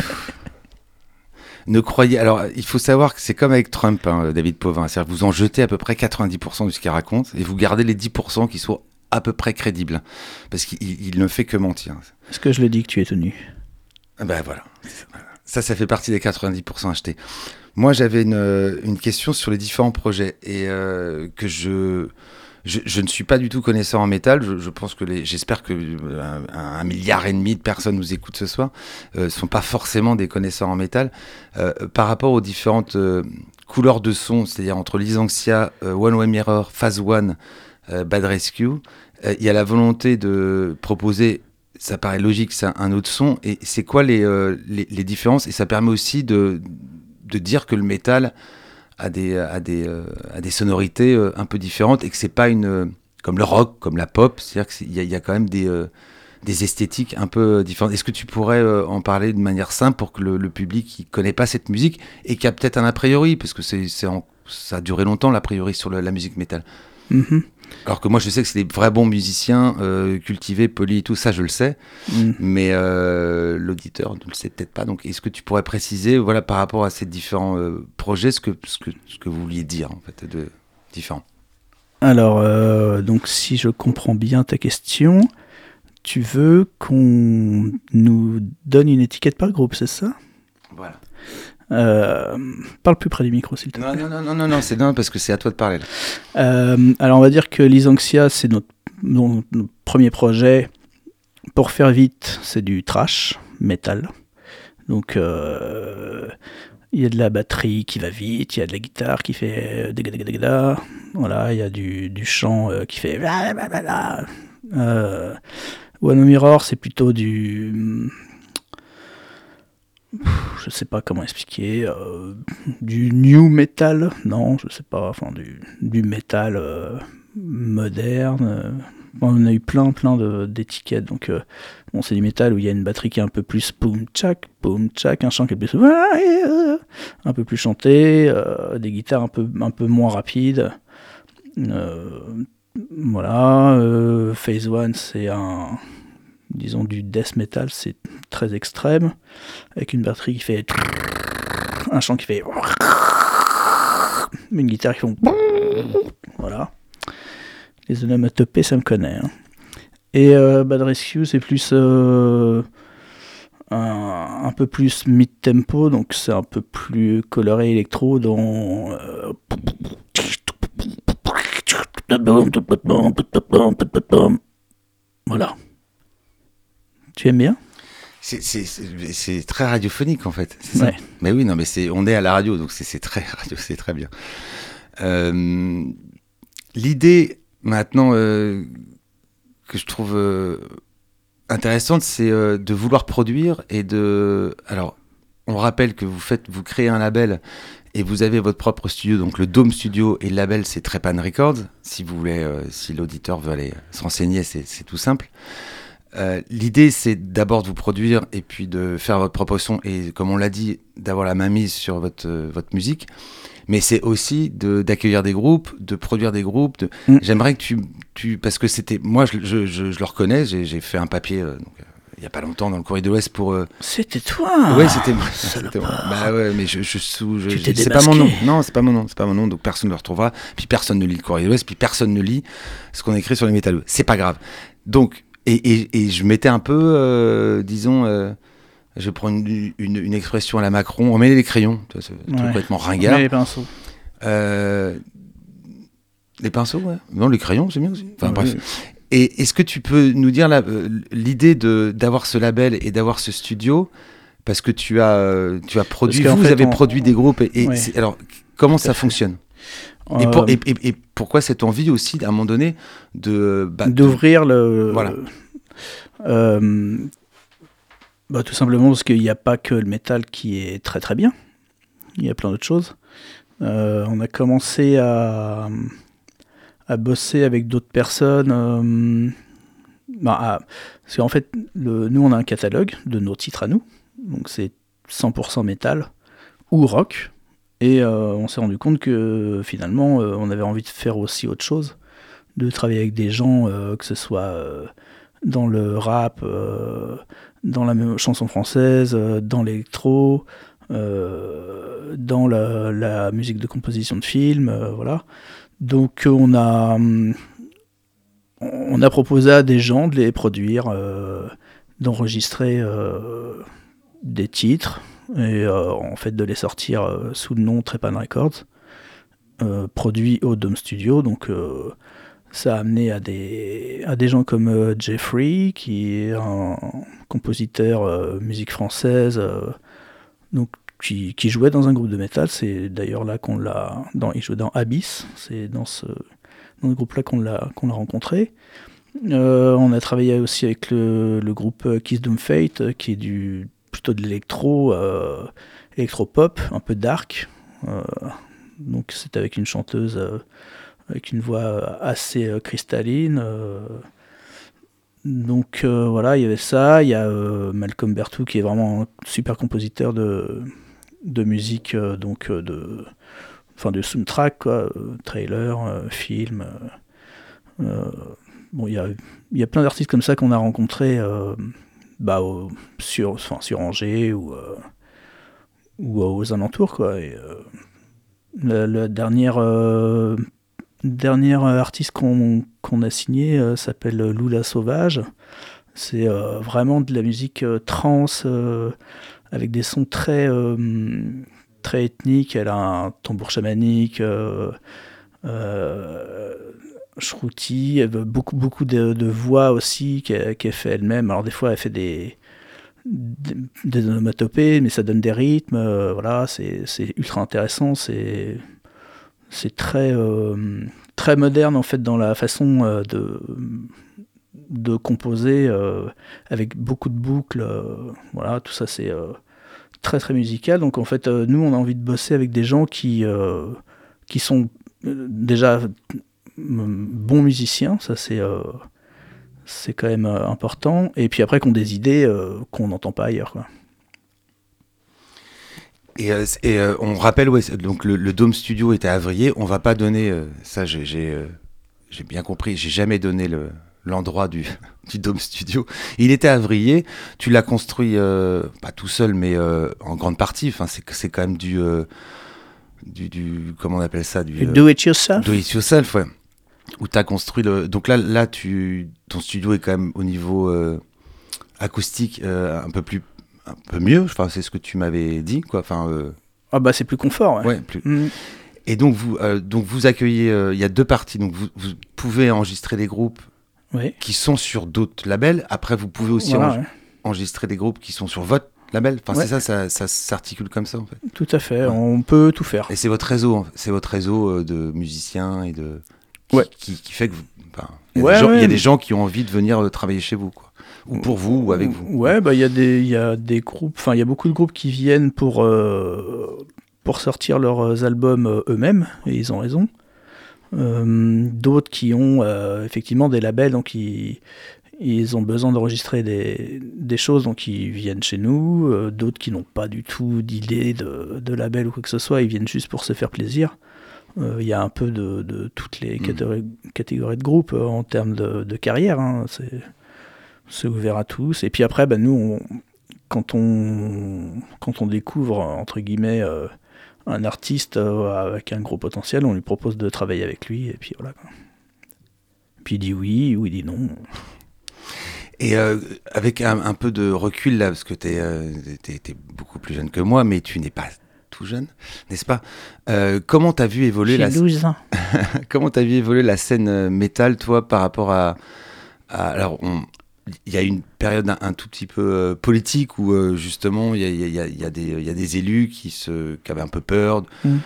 Ne croyez. Alors, il faut savoir que c'est comme avec Trump, hein, David Pauvin. C'est-à-dire que vous en jetez à peu près 90% de ce qu'il raconte et vous gardez les 10% qui sont à peu près crédibles. Parce qu'il il ne fait que mentir. Est-ce que je l'ai dit que tu es tenu? Ah Ben voilà. Ça, ça fait partie des 90% achetés. Moi, j'avais une, une question sur les différents projets et euh, que je, je, ne suis pas du tout connaisseur en métal. Je, pense que j'espère que euh, un, milliard et demi de personnes nous écoutent ce soir euh, sont pas forcément des connaisseurs en métal. Euh, par rapport aux différentes euh, couleurs de son, c'est-à-dire entre Lysanxia, euh, One Way Mirror, Phase One, euh, Bad Rescue, euh, il y a la volonté de proposer ça paraît logique, c'est un, autre son. Et c'est quoi les, euh, les, différences? Et ça permet aussi de, de dire que le métal a des, a des, euh, a des sonorités euh, un peu différentes et que c'est pas une. euh, comme le rock, comme la pop, c'est-à-dire qu'il y, a- quand même des, euh, des esthétiques un peu différentes. Est-ce que tu pourrais euh, en parler de manière simple pour que le, public qui connaît pas cette musique et qui a peut-être un a priori, parce que c'est, ça a duré longtemps l'a priori sur la musique métal Mhm. Alors que moi, je sais que c'est des vrais bons musiciens, euh, cultivés, polis et tout, ça je le sais, Mhm. mais euh, l'auditeur ne le sait peut-être pas. Donc, est-ce que tu pourrais préciser, voilà, par rapport à ces différents euh, projets, ce que, ce, que, ce que vous vouliez dire, en fait, de différent Alors, donc si je comprends bien ta question, tu veux qu'on nous donne une étiquette par groupe, c'est ça? Voilà. Euh, Parle plus près du micro, s'il te plaît. Non, non, non, non, non, c'est non, parce que c'est à toi de parler. là. Euh, alors, on va dire que Lysanxia, c'est notre, premier projet. Pour faire vite, c'est du trash, metal. Donc, euh, il y a de la batterie qui va vite, il y a de la guitare qui fait. Voilà, il y a du, du chant qui fait. Euh, One Mirror, c'est plutôt du. Je sais pas comment expliquer. euh, du new metal, non, je sais pas. Enfin, du, du metal euh, moderne. euh. On a eu plein, plein d'étiquettes. Donc, bon, c'est du metal où il y a une batterie qui est un peu plus boom tchak, boom tchak, un chant qui est plus un peu plus chanté, des guitares un peu, un peu moins rapides. Voilà, Phase One, c'est un, disons, du death metal, c'est très extrême, avec une batterie qui fait un chant qui fait une guitare qui font voilà. Les onomatopées, ça me connaît. hein. Et euh, Bad Rescue, c'est plus euh, un, un peu plus mid-tempo, donc c'est un peu plus coloré électro dans. euh, Voilà. Tu aimes bien? C'est- très radiophonique en fait. ça? Mais oui, non, mais c'est on est à la radio, donc c'est- très radio, c'est très bien. Euh, L'idée maintenant euh, que je trouve euh, intéressante, c'est de vouloir produire et de. Alors, on rappelle que vous faites, vous créez un label et vous avez votre propre studio, donc le Dome Studio et le label c'est Trepan Records. Si vous voulez, si l'auditeur veut aller se renseigner, c'est tout simple. Euh, L'idée, c'est d'abord de vous produire et puis de faire votre propre son et, comme on l'a dit, d'avoir la main mise sur votre, euh, votre musique. Mais c'est aussi de- d'accueillir des groupes, de produire des groupes. de- Mm. J'aimerais que tu, tu. Parce que c'était. Moi, je, je, je- je le reconnais, j'ai fait un papier euh, donc, il n'y a pas longtemps dans le Courrier de l'Ouest pour. euh, C'était toi ouais, c'était moi. Bah ouais, mais je, je sous. je- C'est pas mon nom. Non, c'est pas mon nom. C'est pas mon nom. Donc personne ne le retrouvera. Puis personne ne lit le Courrier de l'Ouest. Puis personne ne lit ce qu'on écrit sur les métalleux. C'est pas grave. Donc, et, et, et je m'étais un peu, euh, disons, euh, je prendre une, une, une expression à la Macron, on met les crayons, tu vois, c'est Ouais. complètement ringard. les pinceaux. Euh, les pinceaux, ouais. Non, les crayons, c'est bien aussi. Enfin, Ouais. bref. Et est-ce que tu peux nous dire l'idée d'avoir ce label et d'avoir ce studio? Parce que tu as tu as produit, vous fait, avez on- produit des groupes et, alors comment ça fait. fonctionne? Et, pour- Euh, et, et- et pourquoi cette envie aussi à un moment donné de bah, de- d'ouvrir le. Voilà. Euh, bah, tout simplement parce qu'il n'y a pas que le métal qui est très très bien. Il y a plein d'autres choses. Euh, on a commencé à, à bosser avec d'autres personnes. euh, bah, à- parce qu'en fait, le, nous on a un catalogue de nos titres à nous. Donc c'est 100% métal ou rock. Et euh, on s'est rendu compte que finalement euh, on avait envie de faire aussi autre chose de travailler avec des gens, euh, que ce soit dans le rap, dans la chanson française, dans l'électro, dans la, musique de composition de films, voilà. Donc on a, hum, on a proposé à des gens de les produire, d'enregistrer des titres et euh, en fait de les sortir euh, sous le nom Trepan Records, euh, produit au Dome Studio. Donc ça a amené à des, à des gens comme Jeffrey, qui est un compositeur musique française, donc qui, jouait dans un groupe de métal. C'est d'ailleurs là qu'on l'a, il jouait dans Abyss. C'est dans ce, dans ce groupe-là qu'on l'a, l'a rencontré. On a travaillé aussi avec le, le groupe Kiss Doom Fate, qui est du plutôt de l'électro, euh, électro-pop, un peu dark. Euh, donc c'est avec une chanteuse euh, avec une voix assez cristalline. donc voilà, il y avait ça. Il y a Malcolm Bertou qui est vraiment un super compositeur de, musique, donc de, enfin de soundtrack, trailer, film. bon, il y a, y a plein d'artistes comme ça qu'on a rencontrés bah, sur, enfin, sur Angers ou, euh, ou aux alentours, quoi. Et, euh, la, dernière, euh, dernière artiste qu'on a signé euh, s'appelle Lula Sauvage. C'est vraiment de la musique euh, avec des sons très, très ethniques. Elle a un tambour chamanique, shruti, beaucoup, beaucoup de, voix aussi qu'elle fait elle-même. Alors des fois, elle fait des, des, onomatopées, mais ça donne des rythmes. euh, voilà, c'est ultra intéressant. C'est très euh, très moderne en fait dans la façon euh, de de composer avec beaucoup de boucles. voilà, tout ça c'est très très musical. Donc en fait, nous on a envie de bosser avec des gens qui, qui sont déjà bons musiciens, ça c'est euh, c'est quand même euh, important. Et puis après, qui ont des idées euh, qu'on n'entend pas ailleurs. Quoi. Et, et, on rappelle, ouais, donc le, le Dome Studio était à Avrier. On va pas donner, ça j'ai bien compris, j'ai jamais donné le l'endroit du, du Dome Studio. Il était à Avrier. Tu l'as construit euh, pas tout seul, mais euh, en grande partie. Enfin, c'est c'est quand même du, euh, du, du comment on appelle ça, du Do it yourself. Do it yourself, ouais. Où tu as construit le. Donc là, là tu, ton studio est quand même au niveau euh, acoustique euh, un peu plus. Un peu mieux, enfin, c'est ce que tu m'avais dit, quoi. Enfin, euh, Ah bah c'est plus confort. Ouais. ouais, plus. Mm. Et donc, vous, donc vous accueillez. Il y a deux parties. Donc, vous, vous pouvez enregistrer des groupes qui sont sur d'autres labels. Après, vous pouvez aussi Voilà, enre- ouais. enregistrer des groupes qui sont sur votre label. Enfin, Ouais. c'est ça, ça, ça s'articule comme ça, en fait. Tout à fait. Ouais. On peut tout faire. Et c'est votre réseau, c'est votre réseau de musiciens et de qui, Ouais. qui, qui fait que vous, il y, a Ouais, des gens- il y a ouais. des gens qui ont envie de venir euh, travailler chez vous, quoi. ou pour vous, ou avec vous. Ouais, bah il y a des il y a des groupes, enfin il y a beaucoup de groupes qui viennent pour euh, pour sortir leurs albums euh, eux-mêmes et ils ont raison. Euh, D'autres qui ont euh, effectivement des labels, donc ils ils ont besoin d'enregistrer des, des choses, donc ils viennent chez nous. D'autres qui n'ont pas du tout d'idée de, de label ou quoi que ce soit, ils viennent juste pour se faire plaisir. Euh, Il y a un peu de, de toutes les Mm. catégories, catégories de groupes euh, en termes de, de carrière. hein. C'est ouvert à tous. Et puis après, bah, nous, on- quand, on, quand on découvre, entre guillemets, euh, un artiste avec un gros potentiel, on lui propose de travailler avec lui, et puis voilà. Puis il dit oui, ou il dit non. Et euh, avec un, un peu de recul là, parce que tu es, beaucoup plus jeune que moi, mais tu n'es pas tout jeune, n'est-ce pas? Euh, Comment t'as vu évoluer la 12 ans. comment t'as vu évoluer la scène euh, métal, toi, par rapport à, à- alors on il y a une période un, un tout petit peu euh, politique où euh, justement il y a, il y a- il y a des il y a des élus qui se qui avaient un peu peur de, Mm.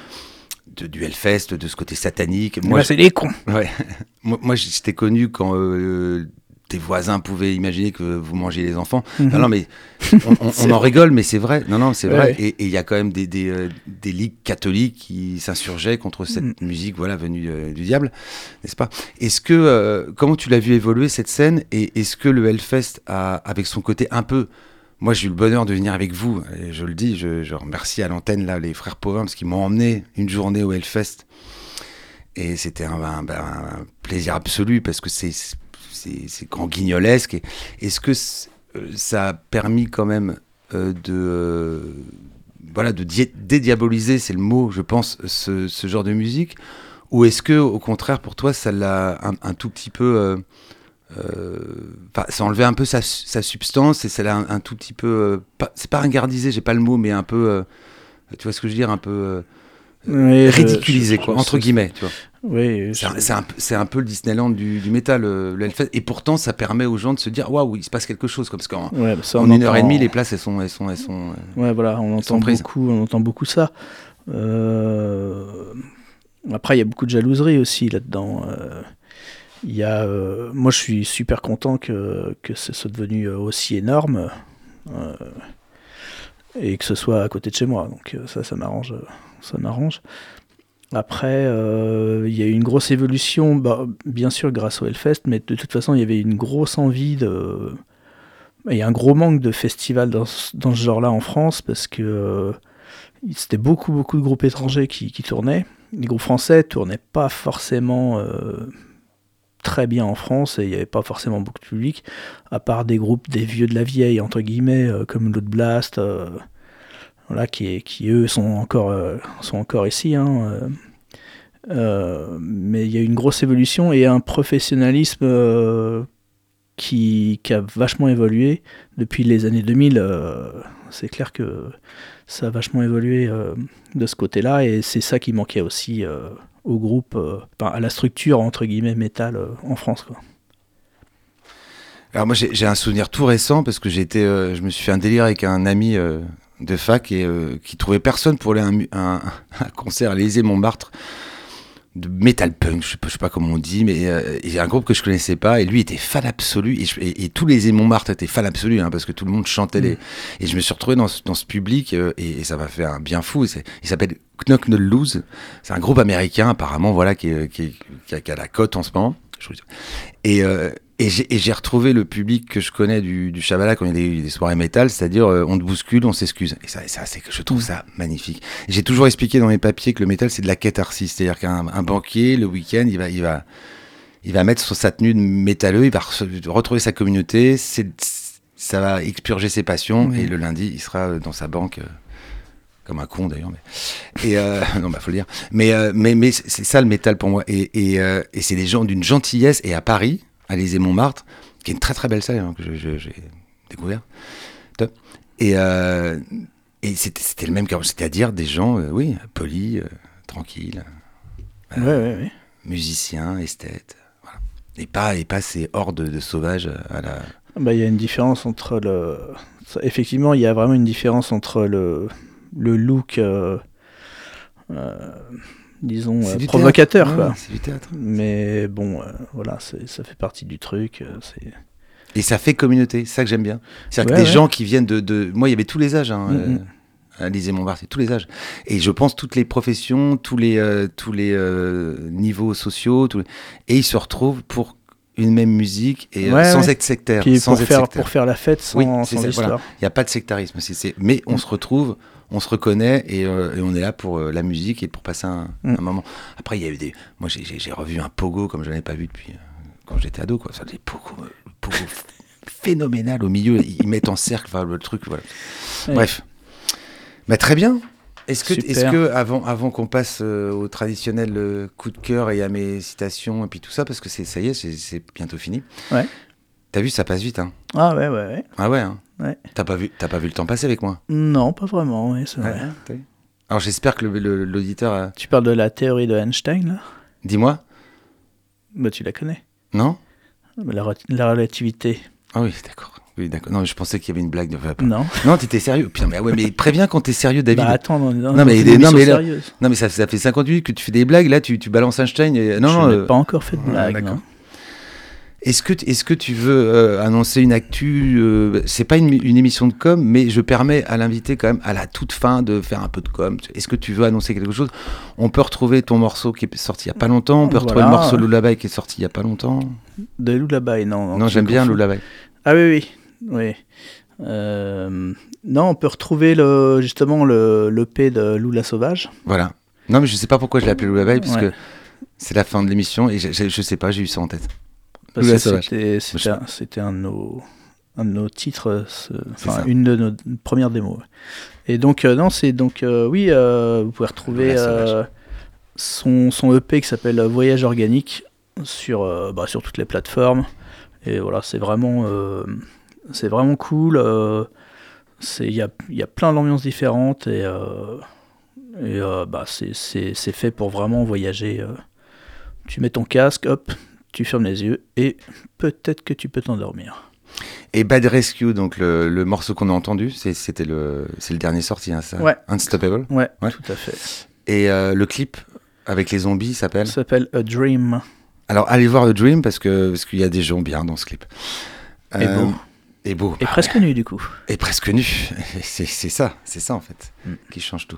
de- du Hellfest, de ce côté satanique. Moi, c'est des cons. Ouais. moi, moi j'étais connu quand euh, tes voisins pouvaient imaginer que vous mangiez les enfants. Non, non, mais on, on- C'est on en rigole, mais c'est vrai. Non, non, c'est vrai. Ouais. Et et il y a quand même des, des, euh, des ligues catholiques qui s'insurgeaient contre cette Mm. musique, voilà, venue euh, du diable, n'est-ce pas? Est-ce que euh, comment tu l'as vu évoluer cette scène? Et est-ce que le Hellfest a, avec son côté un peu moi, j'ai eu le bonheur de venir avec vous. Et je le dis, je, je remercie à l'antenne là les frères Pauvin parce qu'ils m'ont emmené une journée au Hellfest. Et c'était un, un- ben, un plaisir absolu parce que c'est c'est grand guignolesque. Est-ce que euh, ça a permis quand même euh, de euh, voilà de di- dédiaboliser, c'est le mot, je pense, ce, ce genre de musique, ou est-ce que au contraire pour toi ça l'a un, un tout petit peu euh, euh, ça enlevait un peu sa, sa substance et ça l'a un, un tout petit peu euh, pas- c'est pas ringardisé, j'ai pas le mot, mais un peu tu vois ce que je veux dire, un peu je- ridiculisé je- quoi, entre guillemets, tu vois. Oui, C'est un, je- c'est un peu- c'est un peu le Disneyland du, du métal, euh, le Hellfest. Et pourtant, ça permet aux gens de se dire waouh, il se passe quelque chose. Comme, parce qu'en ouais, bah en on une heure et demie, les places, elles sont. Elles sont, elles sont euh, Ouais, voilà, on entend beaucoup, on entend beaucoup ça. Euh, Après, il y a beaucoup de jalouserie aussi là-dedans. Euh, Il y a, euh, moi, je suis super content que, que ce soit devenu aussi énorme et que ce soit à côté de chez moi. Donc ça, ça m'arrange. Ça m'arrange. Après, euh, il y a eu une grosse évolution, bah, bien sûr grâce au Hellfest, mais de toute façon, il y avait une grosse envie de, il y a un gros manque de festivals dans, ce- genre-là en France parce que euh, c'était beaucoup, beaucoup de groupes étrangers qui, tournaient. Les groupes français tournaient pas forcément euh, très bien en France et il n'y avait pas forcément beaucoup de public, à part des groupes des vieux de la vieille, entre guillemets, comme Loot Blast, voilà, qui, qui eux sont encore, euh, sont encore ici. hein, euh. Euh, mais il y a une grosse évolution et un professionnalisme qui, qui a vachement évolué depuis les années 2000. euh, c'est clair que ça a vachement évolué de ce côté-là et c'est ça qui manquait aussi au groupe, à la structure entre guillemets métal en France. Quoi. Alors moi, j'ai un souvenir tout récent parce que été, euh, je me suis fait un délire avec un ami de fac et euh, qui trouvait personne pour aller à un, mu- un- un concert à l'Élysée Montmartre de metal punk, je sais pas, je sais pas comment on dit, mais euh, il y a un groupe que je connaissais pas et lui était fan absolu et, je- et- et tous les Montmartre étaient fans absolus hein, parce que tout le monde chantait les et je me suis retrouvé dans ce, dans ce public euh, et, et ça m'a fait un bien fou. Il s'appelle Knock Not Lose, c'est un groupe américain apparemment voilà qui, est- qui, est- qui a, qui a la cote en ce moment. Et euh, et j'ai et j'ai retrouvé le public que je connais du, du Shabala quand il y a des, des soirées métal, c'est-à-dire euh, on te bouscule, on s'excuse. Et ça, ça c'est que je trouve ça magnifique. J'ai toujours expliqué dans mes papiers que le métal c'est de la catharsis, c'est-à-dire qu'un un banquier le week-end il va il va il va mettre sur sa tenue de métalleux, il va re- retrouver sa communauté, ça va expurger ses passions Oui. et le lundi il sera euh, dans sa banque. euh, comme un con d'ailleurs, mais et euh, non bah faut le dire. Mais euh, mais mais c'est ça le métal pour moi et et, euh, et c'est des gens d'une gentillesse et à Paris, à l'Élysée Montmartre, qui est une très très belle salle hein, que j'ai découvert. Top. Et et c'était le même cas, c'est-à-dire des gens oui polis, tranquilles, Ouais, ouais, ouais. musiciens, esthètes, voilà. Et pas et pas ces hordes de sauvages à la Bah, il y a une différence entre le. Effectivement, il y a vraiment une différence entre le, le look, euh, euh, disons, euh, provocateur, théâtre. quoi. Ouais, c'est du théâtre. Mais bon, euh, voilà, ça fait partie du truc. euh, c'est- Et ça fait communauté, c'est ça que j'aime bien. C'est-à-dire Ouais, que des ouais. gens qui viennent de, de- Moi, il y avait tous les âges, hein, Mm, euh, mm. à l'Élysée Montmartre, c'est tous les âges. Et je pense toutes les professions, tous les, euh, tous les euh, niveaux sociaux, tous les- et ils se retrouvent pour une même musique et euh, Ouais, sans ouais. être sectaire. Puis sans pour être faire, sectaire. pour faire la fête sans, Oui, sans c'est ça, histoire. voilà. Il n'y a pas de sectarisme. c'est- Mais on se retrouve, on se reconnaît et, euh, et on est là pour euh, la musique et pour passer un, Mm. un moment. Après, il y a eu des. Moi, j'ai- revu un pogo comme je n'en avais pas vu depuis euh, quand j'étais ado. Quoi. Ça, des pogo, euh, pogo phénoménal au milieu. Ils mettent en cercle enfin, le truc. Voilà. Ouais. Bref. Bah, très bien. Est-ce que, est-ce que avant, avant qu'on passe euh, au traditionnel euh, coup de cœur et à mes citations et puis tout ça, parce que c'est ça y est, c'est- c'est bientôt fini. Ouais. T'as vu, ça passe vite, hein. Ah ouais, ouais, ouais. Ah ouais, hein. Ouais. T'as pas vu, t'as pas vu le temps passer avec moi. Non, pas vraiment, oui, c'est vrai. Ouais, vu Alors j'espère que l'auditeur a... Tu parles de la théorie de Einstein, là? Dis-moi Bah, tu la connais. Non? La, re- la relativité. Ah oui, d'accord. Oui, d'accord. Non, je pensais qu'il y avait une blague de... Non. Non, t'étais sérieux. Putain, mais, ouais, mais préviens quand t'es sérieux, David. Bah, attends, non, non, Non, mais des- non, mais là-. Non, mais ça, ça fait 50 minutes que tu fais des blagues. Là, tu, tu balances Einstein. Et... Non, Je non. n'ai euh, pas encore fait de ah, blague, d'accord. Est-ce que, est que tu veux euh, annoncer une actu euh, C'est pas une, une émission de com, mais je permets à l'invité quand même à la toute fin de faire un peu de com. Est-ce que tu veux annoncer quelque chose? On peut retrouver ton morceau qui est sorti il y a pas longtemps. On peut retrouver le morceau Lullaby qui est sorti il y a pas longtemps. De Lullaby, non. Non, j'aime bien. Lullaby. Ah oui, oui. oui. Euh, non, on peut retrouver le, justement le, l'EP de Lula Sauvage. Voilà. Non, mais je sais pas pourquoi je l'ai appelé Lullaby, parce Ouais. que c'est la fin de l'émission et je sais pas, j'ai eu ça en tête. C'était, un, de nos, un de nos titres, euh, enfin une de nos premières démos. Et donc, euh, non, c'est donc, euh, oui, euh, vous pouvez retrouver son, son EP qui s'appelle Voyage organique sur, bah, sur toutes les plateformes. Et voilà, c'est vraiment, c'est vraiment cool. c'est- Il y a, y a plein d'ambiances différentes et, et bah, c'est, fait pour vraiment voyager. Tu mets ton casque, hop, tu fermes les yeux et peut-être que tu peux t'endormir. Et Bad Rescue, donc le, le morceau qu'on a entendu, c'était le, c'est le dernier sorti, hein, ça Ouais. Unstoppable. Ouais, Ouais. tout à fait. Et euh, le clip avec les zombies s'appelle s'appelle A Dream. Alors allez voir The Dream parce que parce qu'il y a des gens bien dans ce clip. Et beau. Et beau. Et bah presque nu du coup. Et presque nu. c'est c'est ça, c'est ça en fait Mm. qui change tout.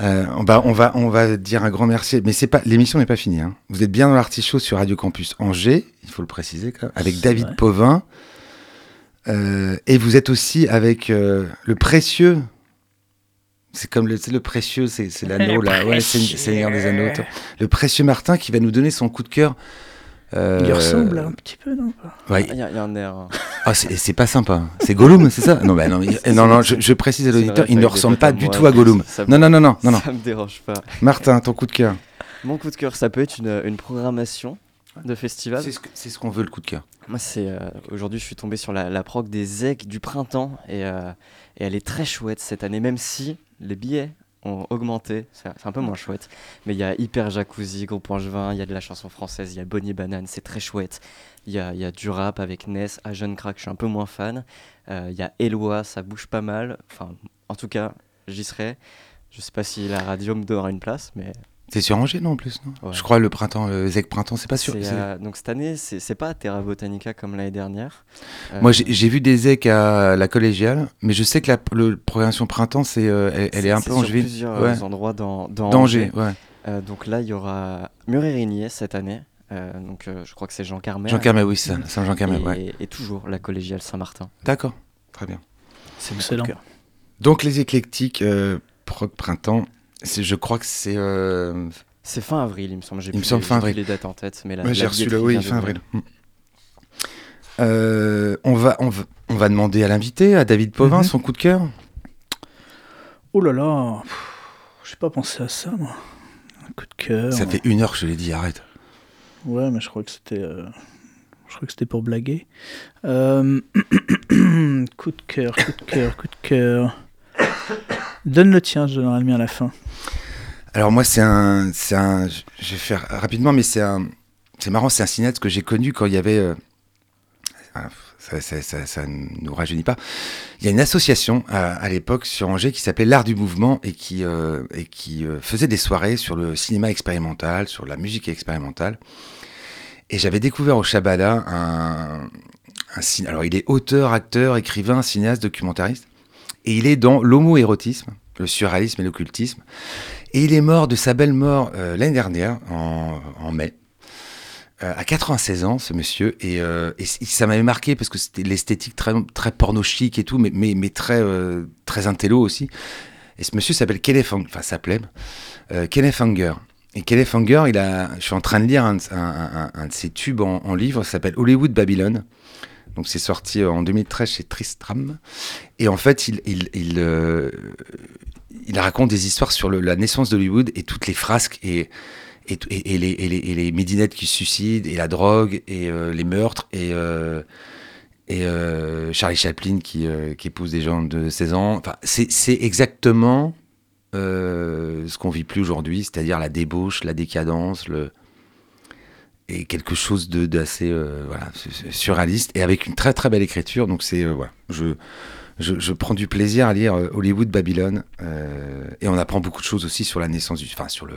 Euh, on, va, on, va, on va dire un grand merci, mais c'est pas l'émission n'est pas finie. hein. Vous êtes bien dans l'artichaut sur Radio Campus Angers, il faut le préciser, quand même, avec David vrai. Pauvin. Euh, et vous êtes aussi avec euh, le précieux. C'est comme le, précieux, c'est c'est l'anneau là, ouais, c'est Seigneur des Anneaux. toi. Le précieux Martin qui va nous donner son coup de cœur. Euh, Il ressemble un petit peu, non? Ouais, Il y, a il y a un air. hein. ah, c'est pas sympa. C'est Gollum, c'est ça? Non, bah, non, il- non, non, je, je précise à l'auditeur, il ne ressemble pas du tout à Gollum. ça Non, non, non, non, non. Ça me dérange pas. Martin, ton coup de cœur. Mon coup de cœur, ça peut être une, une programmation de festival. C'est ce qu'on veut, le coup de cœur. Moi, c'est euh, aujourd'hui, je suis tombé sur la, la prog des EG du printemps et, euh, et elle est très chouette cette année, même si les billets augmenté. C'est un peu moins chouette, mais il y a Hyper Jacuzzi, Groupe Angevin, il y a de la chanson française, il y a Bonnie Banane, c'est très chouette. Il y a, y a du rap avec Ness, à Jeune Crack, je suis un peu moins fan. Euh, Il y a Eloi, ça bouge pas mal. Enfin, en tout cas, j'y serai. Je sais pas si la radio me donnera une place, mais C'est sur Angers, non, en plus non Ouais. Je crois le printemps, le ZEC printemps, c'est pas sûr. Euh, donc cette année, c'est pas à Terra Botanica comme l'année dernière. Euh, Moi, j'ai vu des ZEC à la collégiale, mais je sais que la le, programmation printemps, c'est, euh, elle, elle est un peu angevine. plusieurs Ouais. euh, endroits dans, dans D'Angers, Angers. ouais. Euh, donc là, il y aura Murérigné cette année. Euh, donc euh, je crois que c'est Jean Carmet. Jean Carmet, oui, c'est ça, Carmet, et, ouais. et toujours la collégiale Saint-Martin. D'accord, très bien. C'est Excellent. Donc les éclectiques, euh, prog printemps, je crois que c'est. euh, C'est fin avril, il me semble. J'ai Il me plus semble les- fin avril. les dates en tête, mais la, ouais, j'ai reçu le. Oui, fin avril. Mm. Euh, on, va, on, va, on va demander à l'invité, à David Pauvin, Mhm. son coup de cœur. Oh là là, j'ai pas pensé à ça, moi. Un coup de cœur. Ça fait une heure que je l'ai dit, arrête. Ouais, mais je crois que c'était. euh, Je crois que c'était pour blaguer. Euh, coup de cœur, coup de cœur, coup de cœur. Donne le tien, je donnerai le mien à la fin. Alors moi, c'est un, c'est un, je vais faire rapidement, mais c'est un, c'est marrant, c'est un cinéaste que j'ai connu quand il y avait, euh, ah, ça, ça, ça, ne nous rajeunit pas. Il y a une association à, l'époque sur Angers qui s'appelait l'Art du Mouvement et qui, euh, et qui euh, faisait des soirées sur le cinéma expérimental, sur la musique expérimentale. Et j'avais découvert au Shabada un, un alors il est auteur, acteur, écrivain, cinéaste, documentariste, et il est dans l'homo-érotisme, le surréalisme et l'occultisme. Et il est mort de sa belle mort euh, l'année dernière, en, mai, euh, à 96 ans, ce monsieur. Et, euh, ça m'avait marqué parce que c'était l'esthétique très, très porno chic et tout, mais, mais, très, euh, très intello aussi. Et ce monsieur s'appelle Kenneth enfin s'appelait Kenneth Anger. Et Kenneth Anger, je suis en train de lire un, de- ses tubes en, livre, s'appelle Hollywood Babylon. Donc c'est sorti en 2013 chez Tristram. Et en fait, il, il, il, euh, il raconte des histoires sur la naissance d'Hollywood et toutes les frasques et, et, et- les, les, les midinettes qui se suicident et la drogue et euh, les meurtres et, euh, et euh, Charlie Chaplin qui, euh, qui épouse des gens de 16 ans. Enfin, c'est exactement euh, ce qu'on vit plus aujourd'hui, c'est-à-dire la débauche, la décadence, le et quelque chose de d'assez euh, voilà su- surréaliste et avec une très très belle écriture. Donc c'est euh, voilà, je je, je prends du plaisir à lire euh, Hollywood Babylone euh, et on apprend beaucoup de choses aussi sur la naissance du, enfin sur le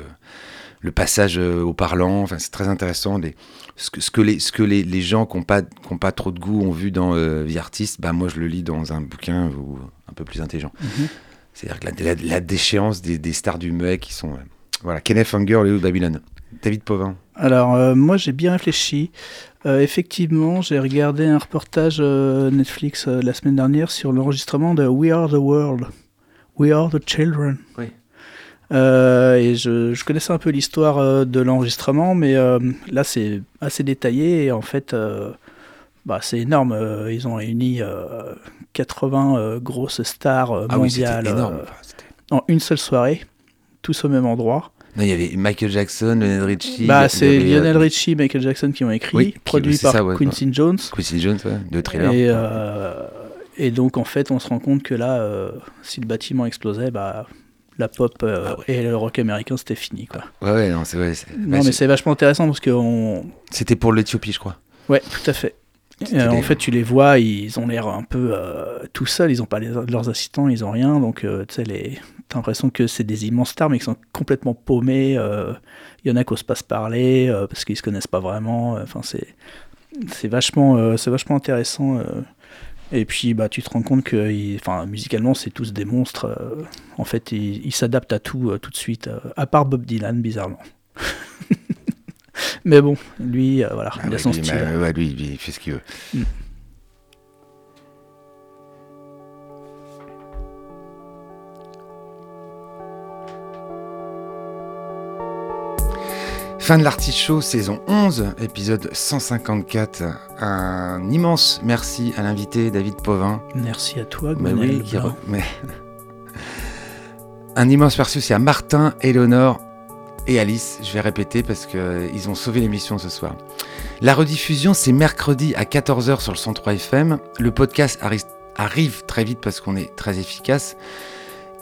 le passage euh, au parlant. Enfin c'est très intéressant. Les, ce que ce que les ce que les, les gens qui n'ont pas qui ont pas trop de goût ont vu dans euh, The Artist, bah moi je le lis dans un bouquin ou un peu plus intelligent. Mhm. C'est-à-dire que la, la, la déchéance des, des stars du muet qui sont voilà Kenneth Anger, Hollywood Babylone. David Pauvin. Alors, euh, moi, j'ai bien réfléchi. Euh, effectivement, j'ai regardé un reportage euh, Netflix euh, la semaine dernière sur l'enregistrement de We Are the World. We Are the Children. Oui. Euh, et je, je connaissais un peu l'histoire euh, de l'enregistrement, mais euh, là, c'est assez détaillé. Et en fait, euh, bah, c'est énorme. Ils ont réuni euh, 80 euh, grosses stars euh, Ah oui, mondiales énorme. euh, Enfin, c'était- en une seule soirée, tous au même endroit. Non, il y avait Michael Jackson, Lionel Richie. Bah, c'est euh, Lionel Richie, Michael Jackson qui ont écrit, Oui, produit par ça, ouais, Quincy Jones. Quincy Jones, ouais, de thriller. Et, euh, et donc, en fait, on se rend compte que là, euh, si le bâtiment explosait, bah, la pop euh, Ah et le rock américain, c'était fini. Quoi. Ouais, ouais, non, c'est bah, non, mais c'est- vachement intéressant parce que on... C'était pour l'Éthiopie, je crois. Ouais, tout à fait. Euh, En fait, tu les vois, ils ont l'air un peu euh, tout seuls, ils n'ont pas les- leurs assistants, ils ont rien, donc euh, tu sais, les... t'as l'impression que c'est des immenses stars, mais qui sont complètement paumés. euh, Il y en a qui osent pas se parler euh, parce qu'ils se connaissent pas vraiment. euh, Enfin, c'est c'est vachement, euh, c'est vachement intéressant. euh. Et puis, bah, tu te rends compte que, ils- enfin, musicalement, c'est tous des monstres. euh. En fait, ils s'adaptent à tout euh, tout de suite, euh, à part Bob Dylan, bizarrement. Mais bon, lui, euh, voilà, Ah il a son lui, style. bah, ouais, lui, il fait ce qu'il veut. Mm. Fin de l'artichaut, saison 11, épisode 154. Un immense merci à l'invité David Pauvin. Merci à toi, Mais Gwenaël oui, qui Blanc. re- mais- Un immense merci aussi à Martin, Eleonore et Alice. Je vais répéter parce qu'ils ont sauvé l'émission ce soir. La rediffusion, c'est mercredi à 14h sur le 103 FM. Le podcast arri- arrive très vite parce qu'on est très efficace.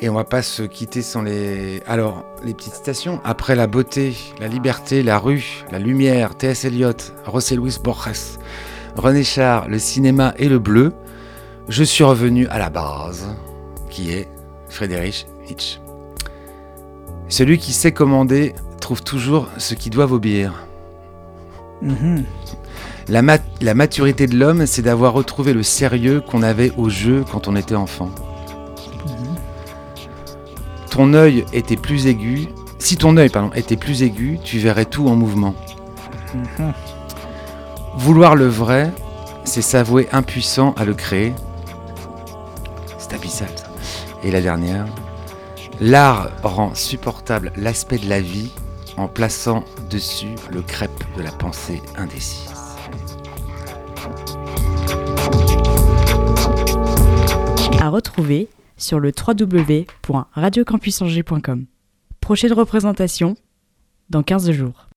Et on va pas se quitter sans les. Alors, les petites citations. Après la beauté, la liberté, la rue, la lumière, T.S. Eliot, José Luis Borges, René Char, le cinéma et le bleu, je suis revenu à la base, qui est Friedrich Nietzsche. Celui qui sait commander trouvent toujours ce qui doivent obéir. Mhm. La, mat- la maturité de l'homme, c'est d'avoir retrouvé le sérieux qu'on avait au jeu quand on était enfant. Ton œil était plus aigu. Si ton œil pardon, était plus aigu, tu verrais tout en mouvement. Vouloir le vrai, c'est s'avouer impuissant à le créer. C'est abyssal ça. Et la dernière, l'art rend supportable l'aspect de la vie en plaçant dessus le crêpe de la pensée indécise. À retrouver sur le www.radiocampusangers.com. Prochaine représentation dans 15 jours.